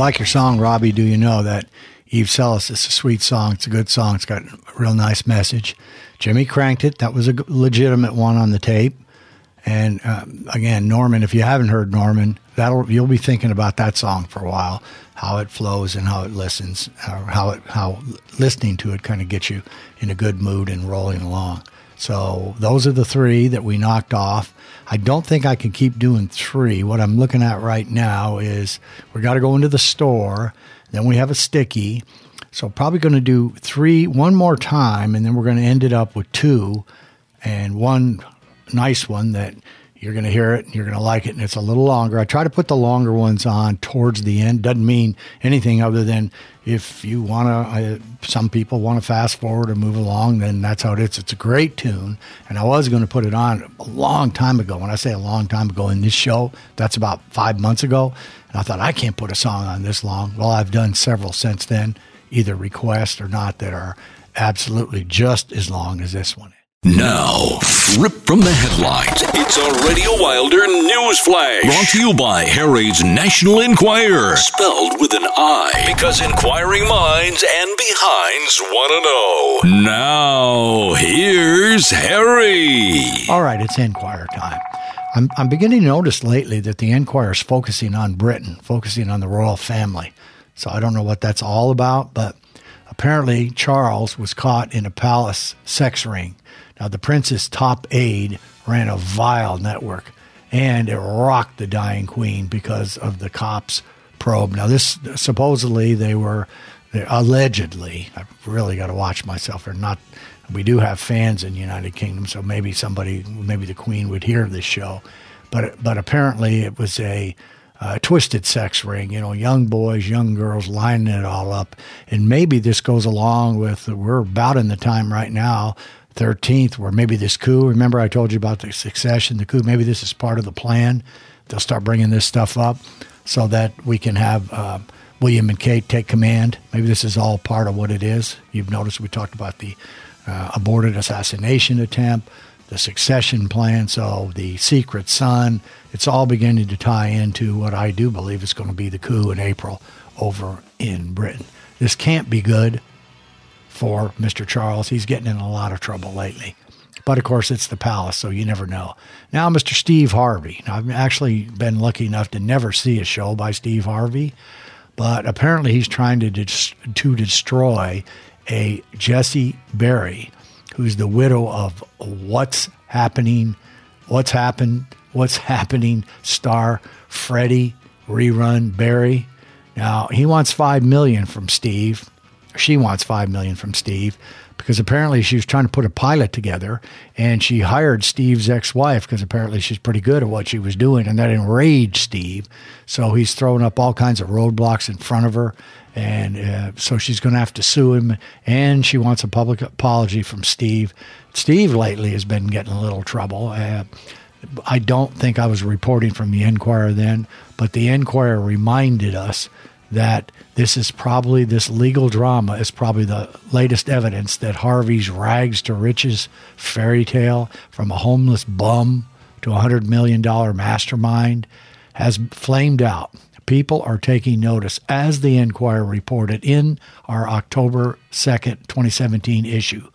Like your song, Robbie. Do you know that Eve Sellis is a sweet song? It's a good song. It's got a real nice message. Jimi cranked it. That was a legitimate one on the tape. And uh, again, Norman, if you haven't heard Norman, that'll you'll be thinking about that song for a while, how it flows and how it listens, how it how listening to it kind of gets you in a good mood and rolling along. So those are the three that we knocked off. I don't think I can keep doing three. What I'm looking at right now is we got to go into the store. Then we have a sticky. So probably going to do three one more time, and then we're going to end it up with two, and one nice one that you're going to hear it and you're going to like it, and it's a little longer. I try to put the longer ones on towards the end. Doesn't mean anything other than if you want to. Some people want to fast forward or move along, then that's how it is. It's a great tune, and I was going to put it on a long time ago. When I say a long time ago in this show, that's about five months ago. And I thought I can't put a song on this long. Well, I've done several since then, either request or not, that are absolutely just as long as this one. Now, ripped from the headlines, it's a Radio Wilder news flash. Brought to you by Harry's National Enquirer. Spelled with an I. Because inquiring minds and behinds want to know. Now, here's Harry. All right, it's Enquirer time. I'm, I'm beginning to notice lately that the Enquirer is focusing on Britain, focusing on the royal family. So I don't know what that's all about, but apparently Charles was caught in a palace sex ring. Now, the prince's top aide ran a vile network, and it rocked the dying queen because of the cops' probe. Now, this supposedly they were allegedly. I've really got to watch myself. They're not. We do have fans in the United Kingdom, so maybe somebody, maybe the queen would hear this show. But but apparently it was a uh, twisted sex ring. You know, young boys, young girls lining it all up, and maybe this goes along with we're about in the time right now. 13th, where maybe this coup, remember I told you about the succession, the coup, maybe this is part of the plan. They'll start bringing this stuff up so that we can have uh, William and Kate take command. Maybe this is all part of what it is. You've noticed we talked about the uh, aborted assassination attempt, the succession plan, so the secret son. It's all beginning to tie into what I do believe is going to be the coup in April over in Britain. This can't be good for Mr. Charles. He's getting in a lot of trouble lately. But of course, it's the palace, so you never know. Now, Mr. Steve Harvey. Now, I've actually been lucky enough to never see a show by Steve Harvey, but apparently he's trying to dis- to destroy a Jesse Berry, who's the widow of what's happening, what's happened, what's happening star Freddie rerun Berry. Now he wants five million from Steve. She wants five million from Steve because apparently she was trying to put a pilot together and she hired Steve's ex-wife because apparently she's pretty good at what she was doing and that enraged Steve. So he's throwing up all kinds of roadblocks in front of her and uh, so she's going to have to sue him and she wants a public apology from Steve. Steve lately has been getting a little trouble. Uh, I don't think I was reporting from the Enquirer then, but the Enquirer reminded us that this is probably this legal drama is probably the latest evidence that Harvey's rags to riches fairy tale from a homeless bum to a hundred million dollar mastermind has flamed out. People are taking notice, as the Enquirer reported in our October 2nd, 2017 issue.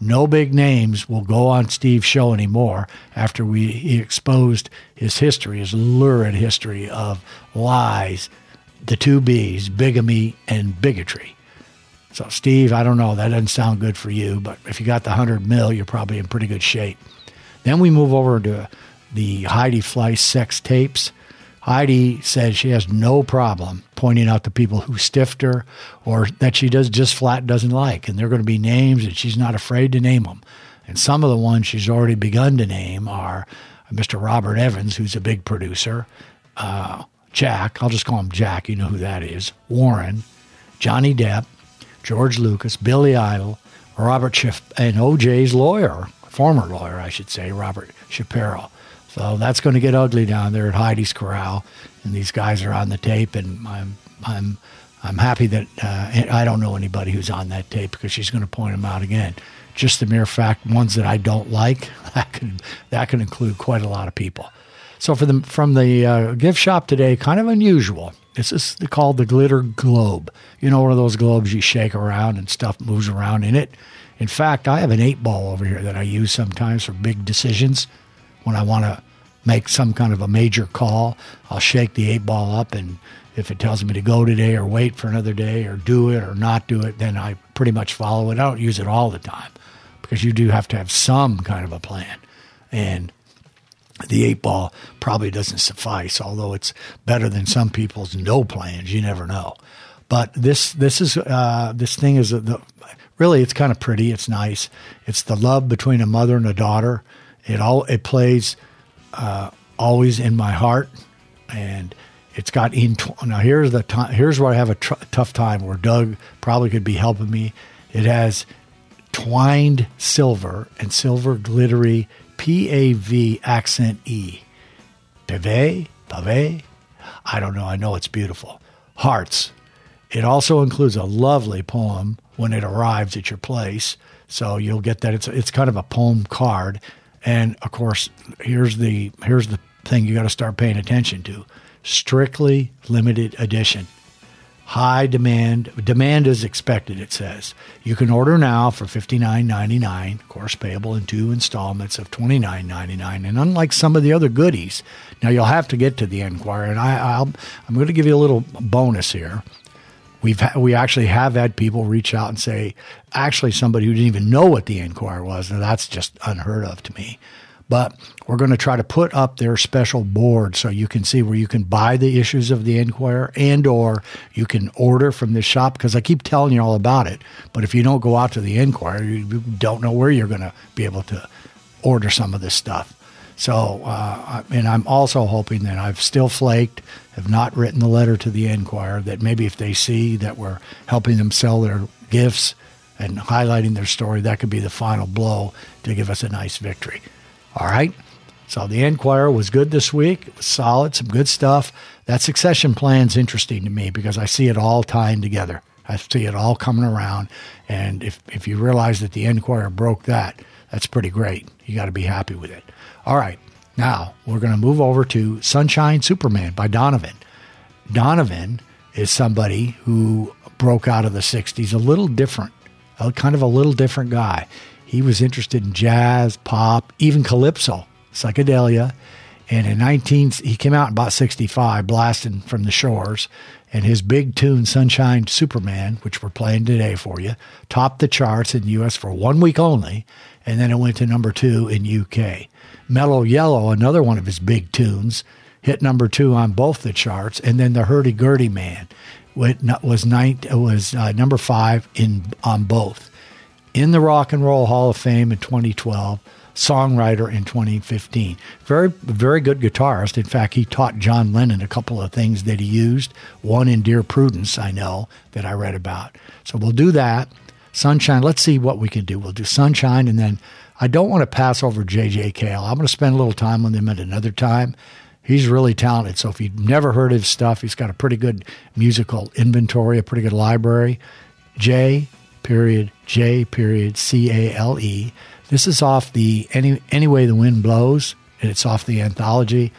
No big names will go on Steve's show anymore after we he exposed his history, his lurid history of lies, the two B's, bigamy and bigotry. So, Steve, I don't know. That doesn't sound good for you, but if you got the 100 mil, you're probably in pretty good shape. Then we move over to the Heidi Fleiss sex tapes. Heidi says she has no problem pointing out the people who stiffed her or that she does just flat doesn't like. And they're going to be names and she's not afraid to name them. And some of the ones she's already begun to name are Mr. Robert Evans, who's a big producer, uh, Jack, I'll just call him Jack, you know who that is, Warren, Johnny Depp, George Lucas, Billy Idol, Robert Schiff, and OJ's lawyer, former lawyer, I should say, Robert Shapiro. So that's going to get ugly down there at Heidi's Corral, and these guys are on the tape, and I'm I'm I'm happy that uh, I don't know anybody who's on that tape because she's going to point them out again. Just the mere fact, ones that I don't like, that could that could include quite a lot of people. So for the from the uh, gift shop today, kind of unusual. This is called the glitter globe. You know, one of those globes you shake around and stuff moves around in it. In fact, I have an eight ball over here that I use sometimes for big decisions. When I want to make some kind of a major call, I'll shake the eight ball up, and if it tells me to go today or wait for another day or do it or not do it, then I pretty much follow it. I don't use it all the time because you do have to have some kind of a plan. And the eight ball probably doesn't suffice, although it's better than some people's no plans. You never know. But this this is uh, this thing is a, the, really it's kind of pretty. It's nice. It's the love between a mother and a daughter. It all it plays uh, always in my heart, and it's got in. Now here's the time. Here's where I have a tr- tough time. Where Doug probably could be helping me. It has twined silver and silver glittery P A V accent E. Pave, pave. I don't know. I know it's beautiful. Hearts. It also includes a lovely poem when it arrives at your place. So you'll get that. It's it's kind of a poem card, and of course, here's the here's the thing you got to start paying attention to. Strictly limited edition. High demand. Demand is expected, it says. You can order now for $59.99, of course, payable in two installments of $29.99. And unlike some of the other goodies, now you'll have to get to the Enquirer, and I, I'll, I'm going to give you a little bonus here. We've we actually have had people reach out and say, actually, somebody who didn't even know what the Enquirer was. Now that's just unheard of to me. But we're going to try to put up their special board so you can see where you can buy the issues of the Enquirer and or you can order from this shop because I keep telling you all about it. But if you don't go out to the Enquirer, you don't know where you're going to be able to order some of this stuff. So, uh, and I'm also hoping that I've still flaked, have not written the letter to the Enquirer, that maybe if they see that we're helping them sell their gifts and highlighting their story, that could be the final blow to give us a nice victory. All right. So the Enquirer was good this week. It was solid, some good stuff. That succession plan's interesting to me because I see it all tying together. I see it all coming around. And if, if you realize that the Enquirer broke that, that's pretty great. You got to be happy with it. All right. Now we're going to move over to Sunshine Superman by Donovan. Donovan is somebody who broke out of the 60s a little different, a kind of a little different guy. He was interested in jazz, pop, even calypso, psychedelia. And in 19, he came out in about 65, blasting from the shores. And his big tune, Sunshine Superman, which we're playing today for you, topped the charts in the U.S. for one week only. And then it went to number two in UK. Mellow Yellow, another one of his big tunes, hit number two on both the charts. And then the Hurdy Gurdy Man was, nine, was uh, number five in on both in the Rock and Roll Hall of Fame in 2012, songwriter in 2015. Very, very good guitarist. In fact, he taught John Lennon a couple of things that he used. One in Dear Prudence, I know that I read about. So we'll do that. Sunshine. Let's see what we can do. We'll do Sunshine, and then I don't want to pass over J.J. Cale. I'm going to spend a little time with him at another time. He's really talented. So if you've never heard his stuff, he's got a pretty good musical inventory, a pretty good library. J period J period C A L E. This is off the any any way the wind blows, and it's off the anthology.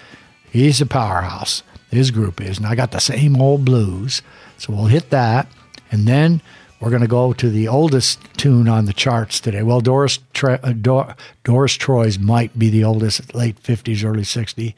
He's a powerhouse. His group is, and I got the same old blues. So we'll hit that, and then we're going to go to the oldest tune on the charts today. Well, Doris Tre- uh, Dor- Doris Troy's might be the oldest, late fifties, early sixties,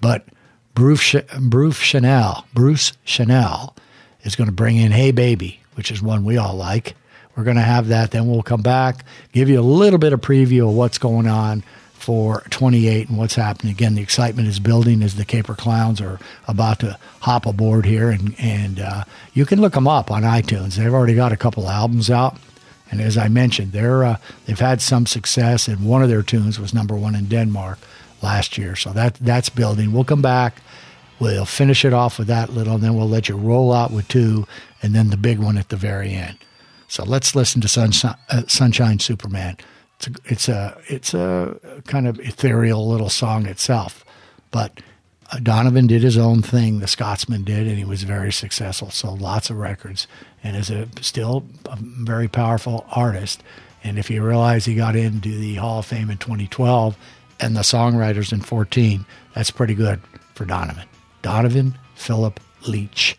but Bruce, Ch- Bruce Channel, Bruce Channel, is going to bring in "Hey Baby," which is one we all like. We're going to have that. Then we'll come back, give you a little bit of preview of what's going on for 28 and what's happening. Again, the excitement is building as the Caper Clowns are about to hop aboard here, and and uh, you can look them up on iTunes. They've already got a couple albums out, and as I mentioned, they're uh, they've had some success, and one of their tunes was number one in Denmark last year. So that that's building. We'll come back. We'll finish it off with that little, and then we'll let you roll out with two, and then the big one at the very end. So let's listen to Sunshine, uh, Sunshine Superman. It's a, it's a it's a kind of ethereal little song itself, but uh, Donovan did his own thing. The Scotsman did, and he was very successful. So lots of records, and is a still a very powerful artist. And if you realize he got into the Hall of Fame in 2012 and the songwriters in 14, that's pretty good for Donovan. Donovan Philip Leitch.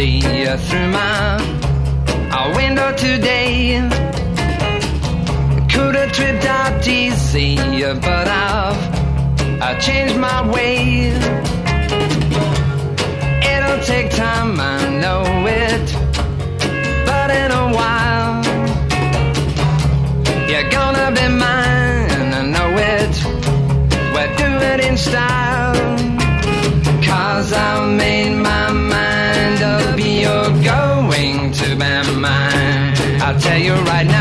Through my uh, window today. Could have tripped out easy, but I've I changed my way. It'll take time, I know it, but in a while you're gonna be mine. I know it. We'll do it in style. I'll tell you right now,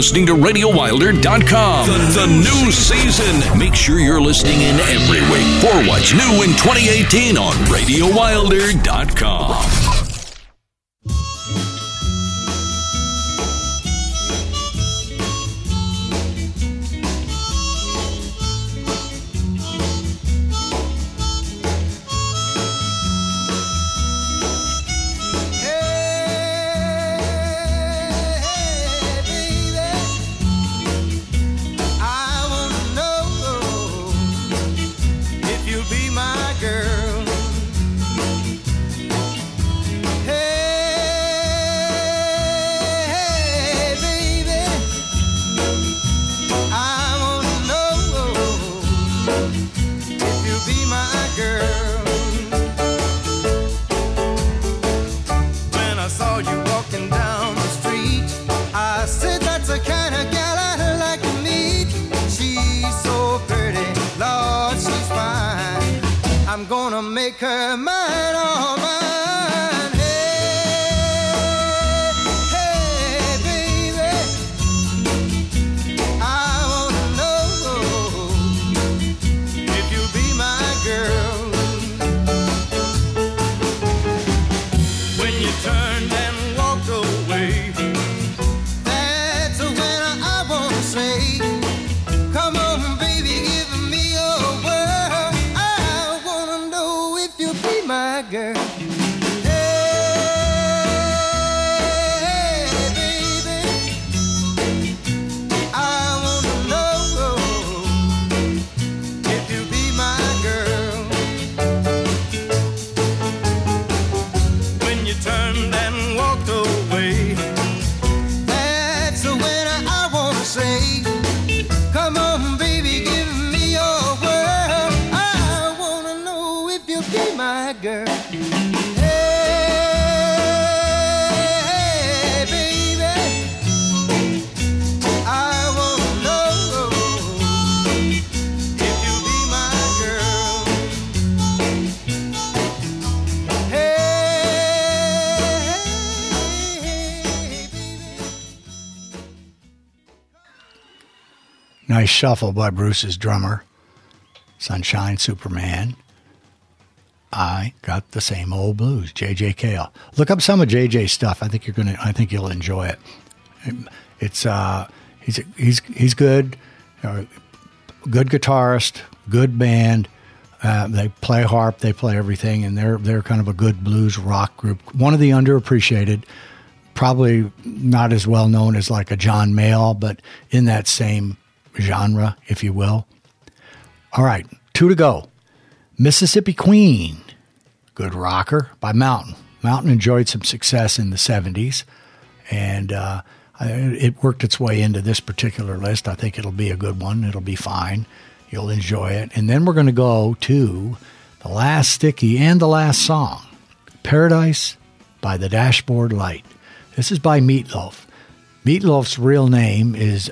listening to RadioWilder.com. The, the new season. Make sure you're listening in every week for what's new in 2018 on RadioWilder.com. Shuffle by Bruce's drummer, Sunshine Superman. I got the same old blues, JJ Cale, Look up some of JJ's stuff. I think you're gonna. I think you'll enjoy it. It's uh, he's he's he's good, uh, good guitarist, good band. Uh, they play harp, they play everything, and they're they're kind of a good blues rock group. One of the underappreciated, probably not as well known as like a John Mayall, but in that same genre, if you will. All right, two to go. Mississippi Queen, good rocker by Mountain. Mountain enjoyed some success in the '70s, and uh, it worked its way into this particular list. I think it'll be a good one. It'll be fine. You'll enjoy it. And then we're going to go to the last sticky and the last song, Paradise by the Dashboard Light. This is by Meatloaf. Meatloaf's real name is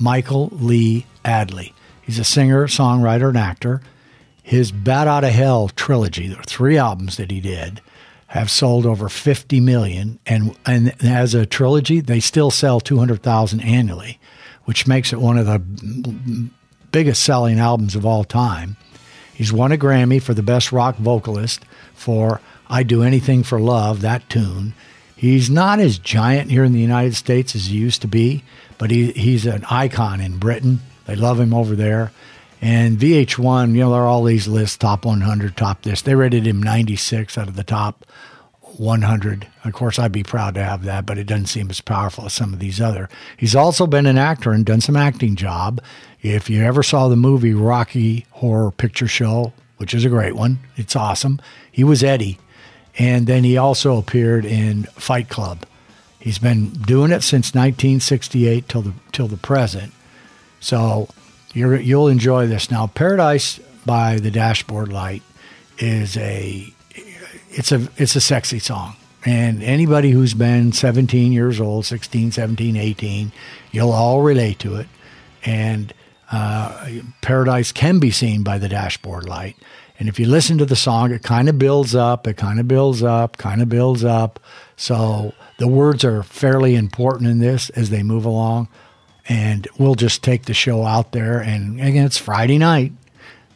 Michael Lee Aday. He's a singer, songwriter, and actor. His Bat Out of Hell trilogy, the three albums that he did, have sold over 50 million. And, and as a trilogy, they still sell 200,000 annually, which makes it one of the biggest selling albums of all time. He's won a Grammy for the best rock vocalist for I Do Anything for Love, that tune. He's not as giant here in the United States as he used to be, but he, he's an icon in Britain. They love him over there. And VH1, you know, there are all these lists top 100, top this. They rated him 96 out of the top 100. Of course, I'd be proud to have that, but it doesn't seem as powerful as some of these other. He's also been an actor and done some acting job. If you ever saw the movie Rocky Horror Picture Show, which is a great one, it's awesome. He was Eddie, and then he also appeared in Fight Club. He's been doing it since 1968 till the till the present. So you're, you'll enjoy this now. Paradise by the Dashboard Light is a it's a it's a sexy song. And anybody who's been 17 years old, 16, 17, 18, you'll all relate to it. And uh, Paradise can be seen by the dashboard light. And if you listen to the song, it kind of builds up, it kind of builds up, kind of builds up. So the words are fairly important in this as they move along. And we'll just take the show out there. And again, it's Friday night.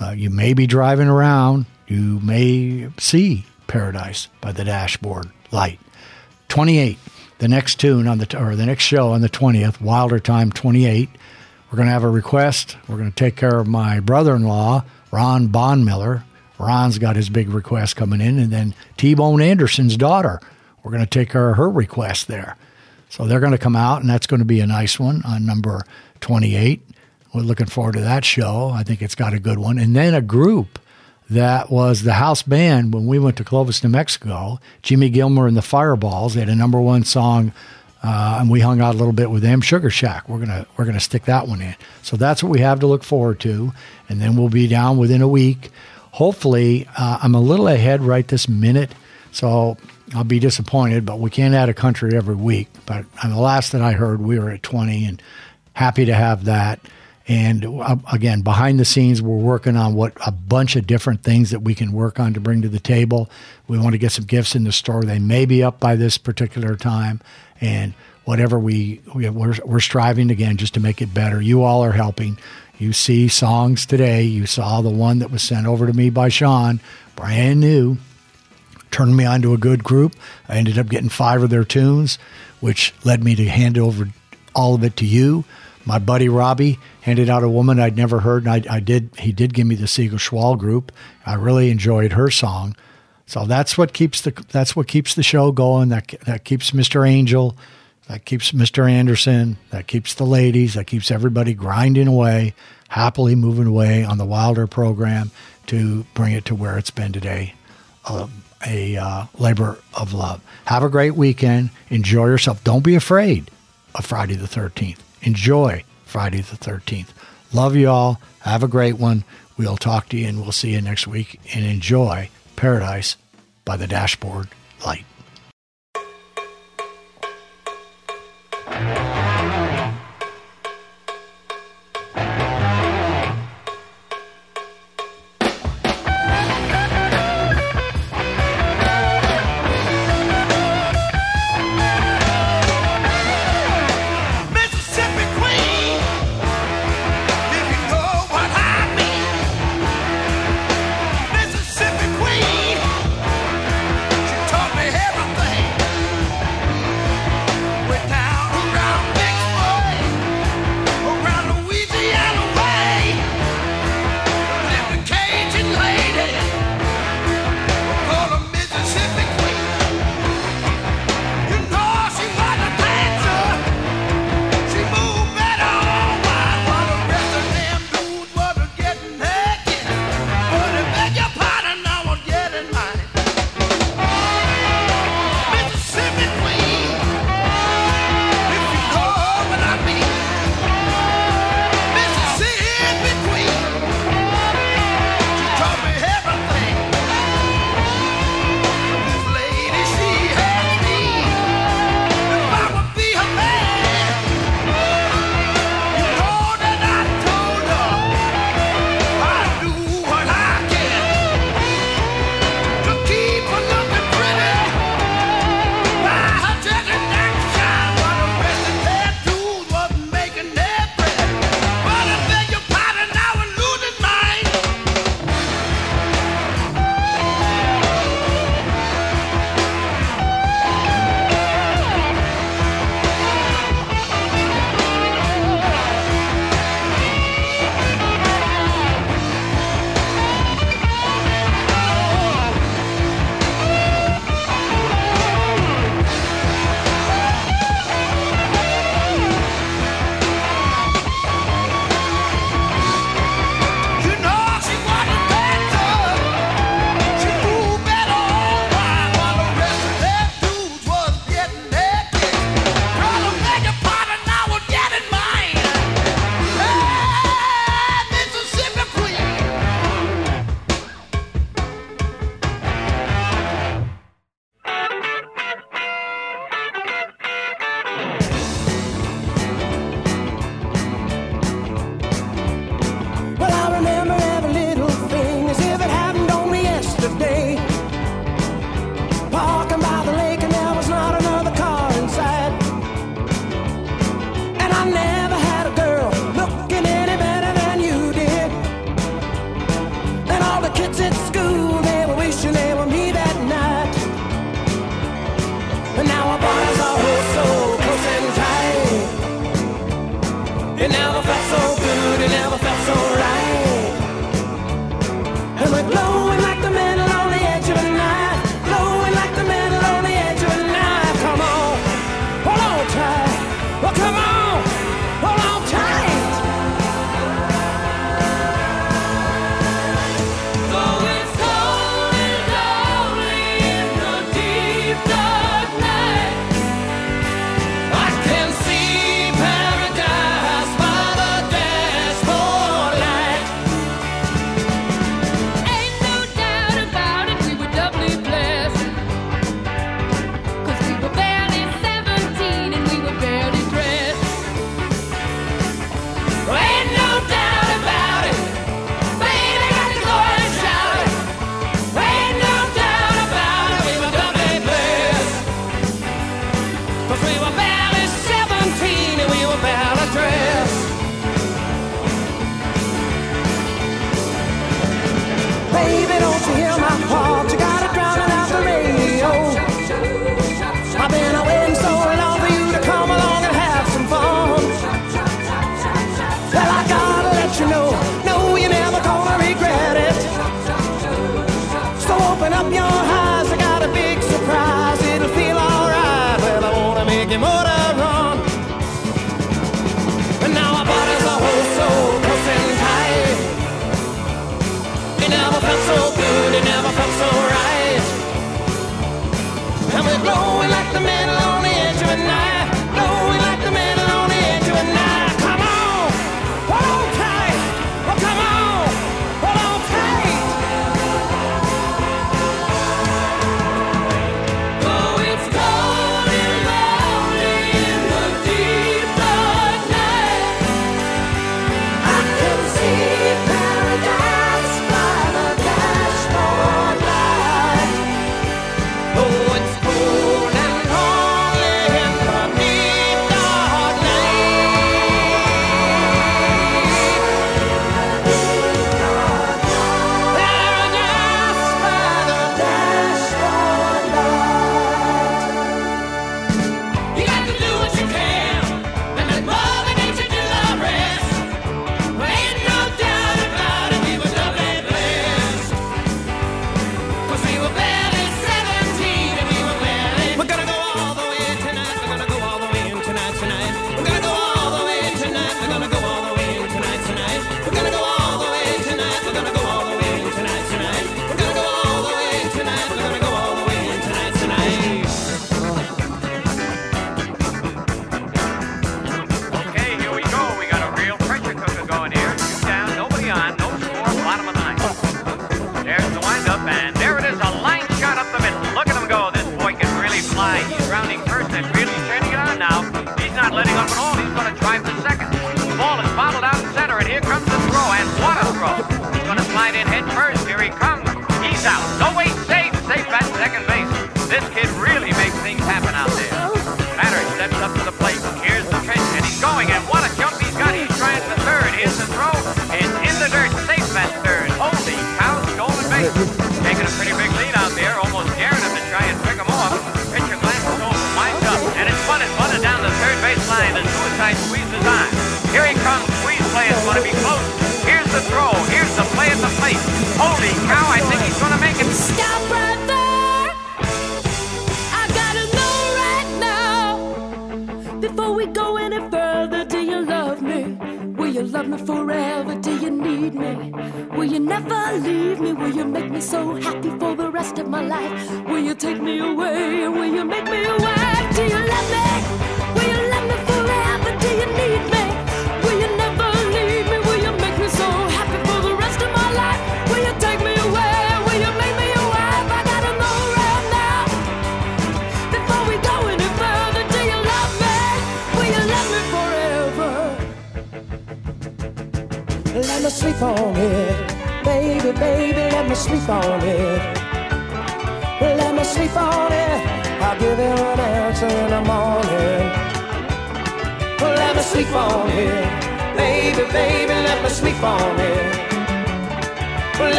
Uh, you may be driving around. You may see Paradise by the dashboard light. 28, the next tune on the, or the next show on the 20th, Wilder Time 28. We're going to have a request. We're going to take care of my brother in law, Ron Bonmiller. Ron's got his big request coming in. And then T Bone Anderson's daughter. We're going to take of her request there. So they're going to come out, and that's going to be a nice one on number 28. We're looking forward to that show. I think it's got a good one. And then a group that was the house band when we went to Clovis, New Mexico. Jimmy Gilmer and the Fireballs. They had a number one song, uh, and we hung out a little bit with them. Sugar Shack. We're gonna we're gonna stick that one in. So that's what we have to look forward to, and then we'll be down within a week. Hopefully, uh, I'm a little ahead right this minute, so I'll be disappointed. But we can't add a country every week. But on the last that I heard, we were at 20, and happy to have that. And uh, again, behind the scenes, we're working on what a bunch of different things that we can work on to bring to the table. We want to get some gifts in the store. They may be up by this particular time, and whatever we, we we're, we're striving again just to make it better. You all are helping. You see songs today. You saw the one that was sent over to me by Sean, brand new turned me on to a good group. I ended up getting five of their tunes, which led me to hand over all of it to you. My buddy Robbie handed out a woman I'd never heard, and I, I did. He did give me the Siegel Schwall group. I really enjoyed her song, so that's what keeps the that's what keeps the show going. That that keeps Mr. Angel, that keeps Mr. Anderson, that keeps the ladies, that keeps everybody grinding away, happily moving away on the Wilder program to bring it to where it's been today a, a uh, labor of love. Have a great weekend. Enjoy yourself. Don't be afraid of Friday the 13th. Enjoy Friday the 13th. Love you all. Have a great one. We'll talk to you and we'll see you next week. And enjoy Paradise by the Dashboard Light.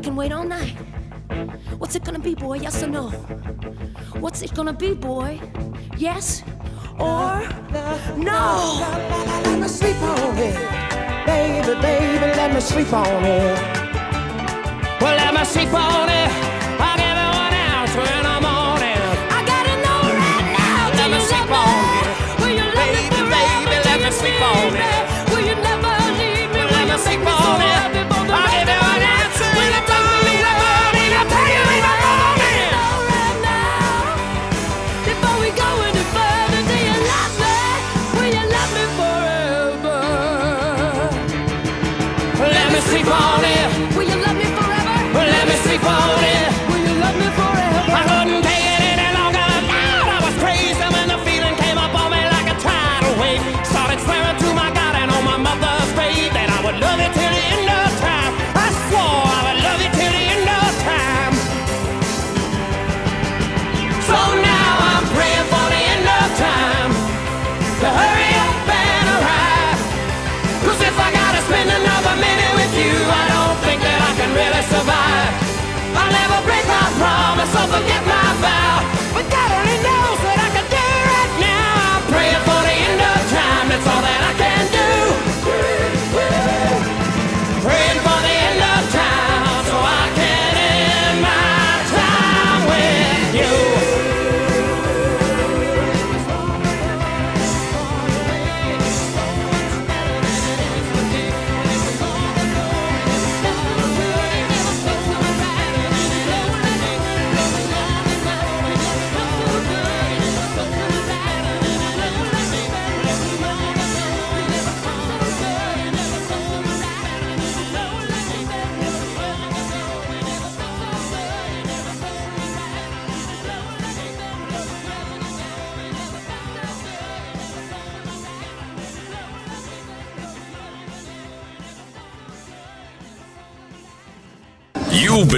I can wait all night. What's it gonna be, boy? Yes or no? What's it gonna be, boy? Yes or no? Let me sleep on it, baby, baby. Let me sleep on it. Well, let me sleep on it. Get my bow, but that'll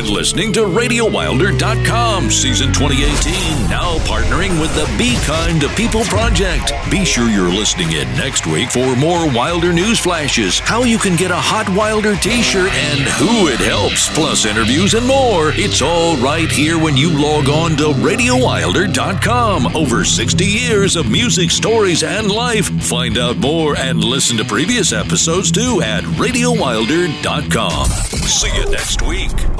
been listening to RadioWilder.com, season 2018, now partnering with the Be Kind to People Project. Be sure you're listening in next week for more Wilder news flashes, how you can get a Hot Wilder t shirt, and who it helps, plus interviews and more. It's all right here when you log on to RadioWilder.com. Over 60 years of music, stories, and life. Find out more and listen to previous episodes too at RadioWilder.com. See you next week.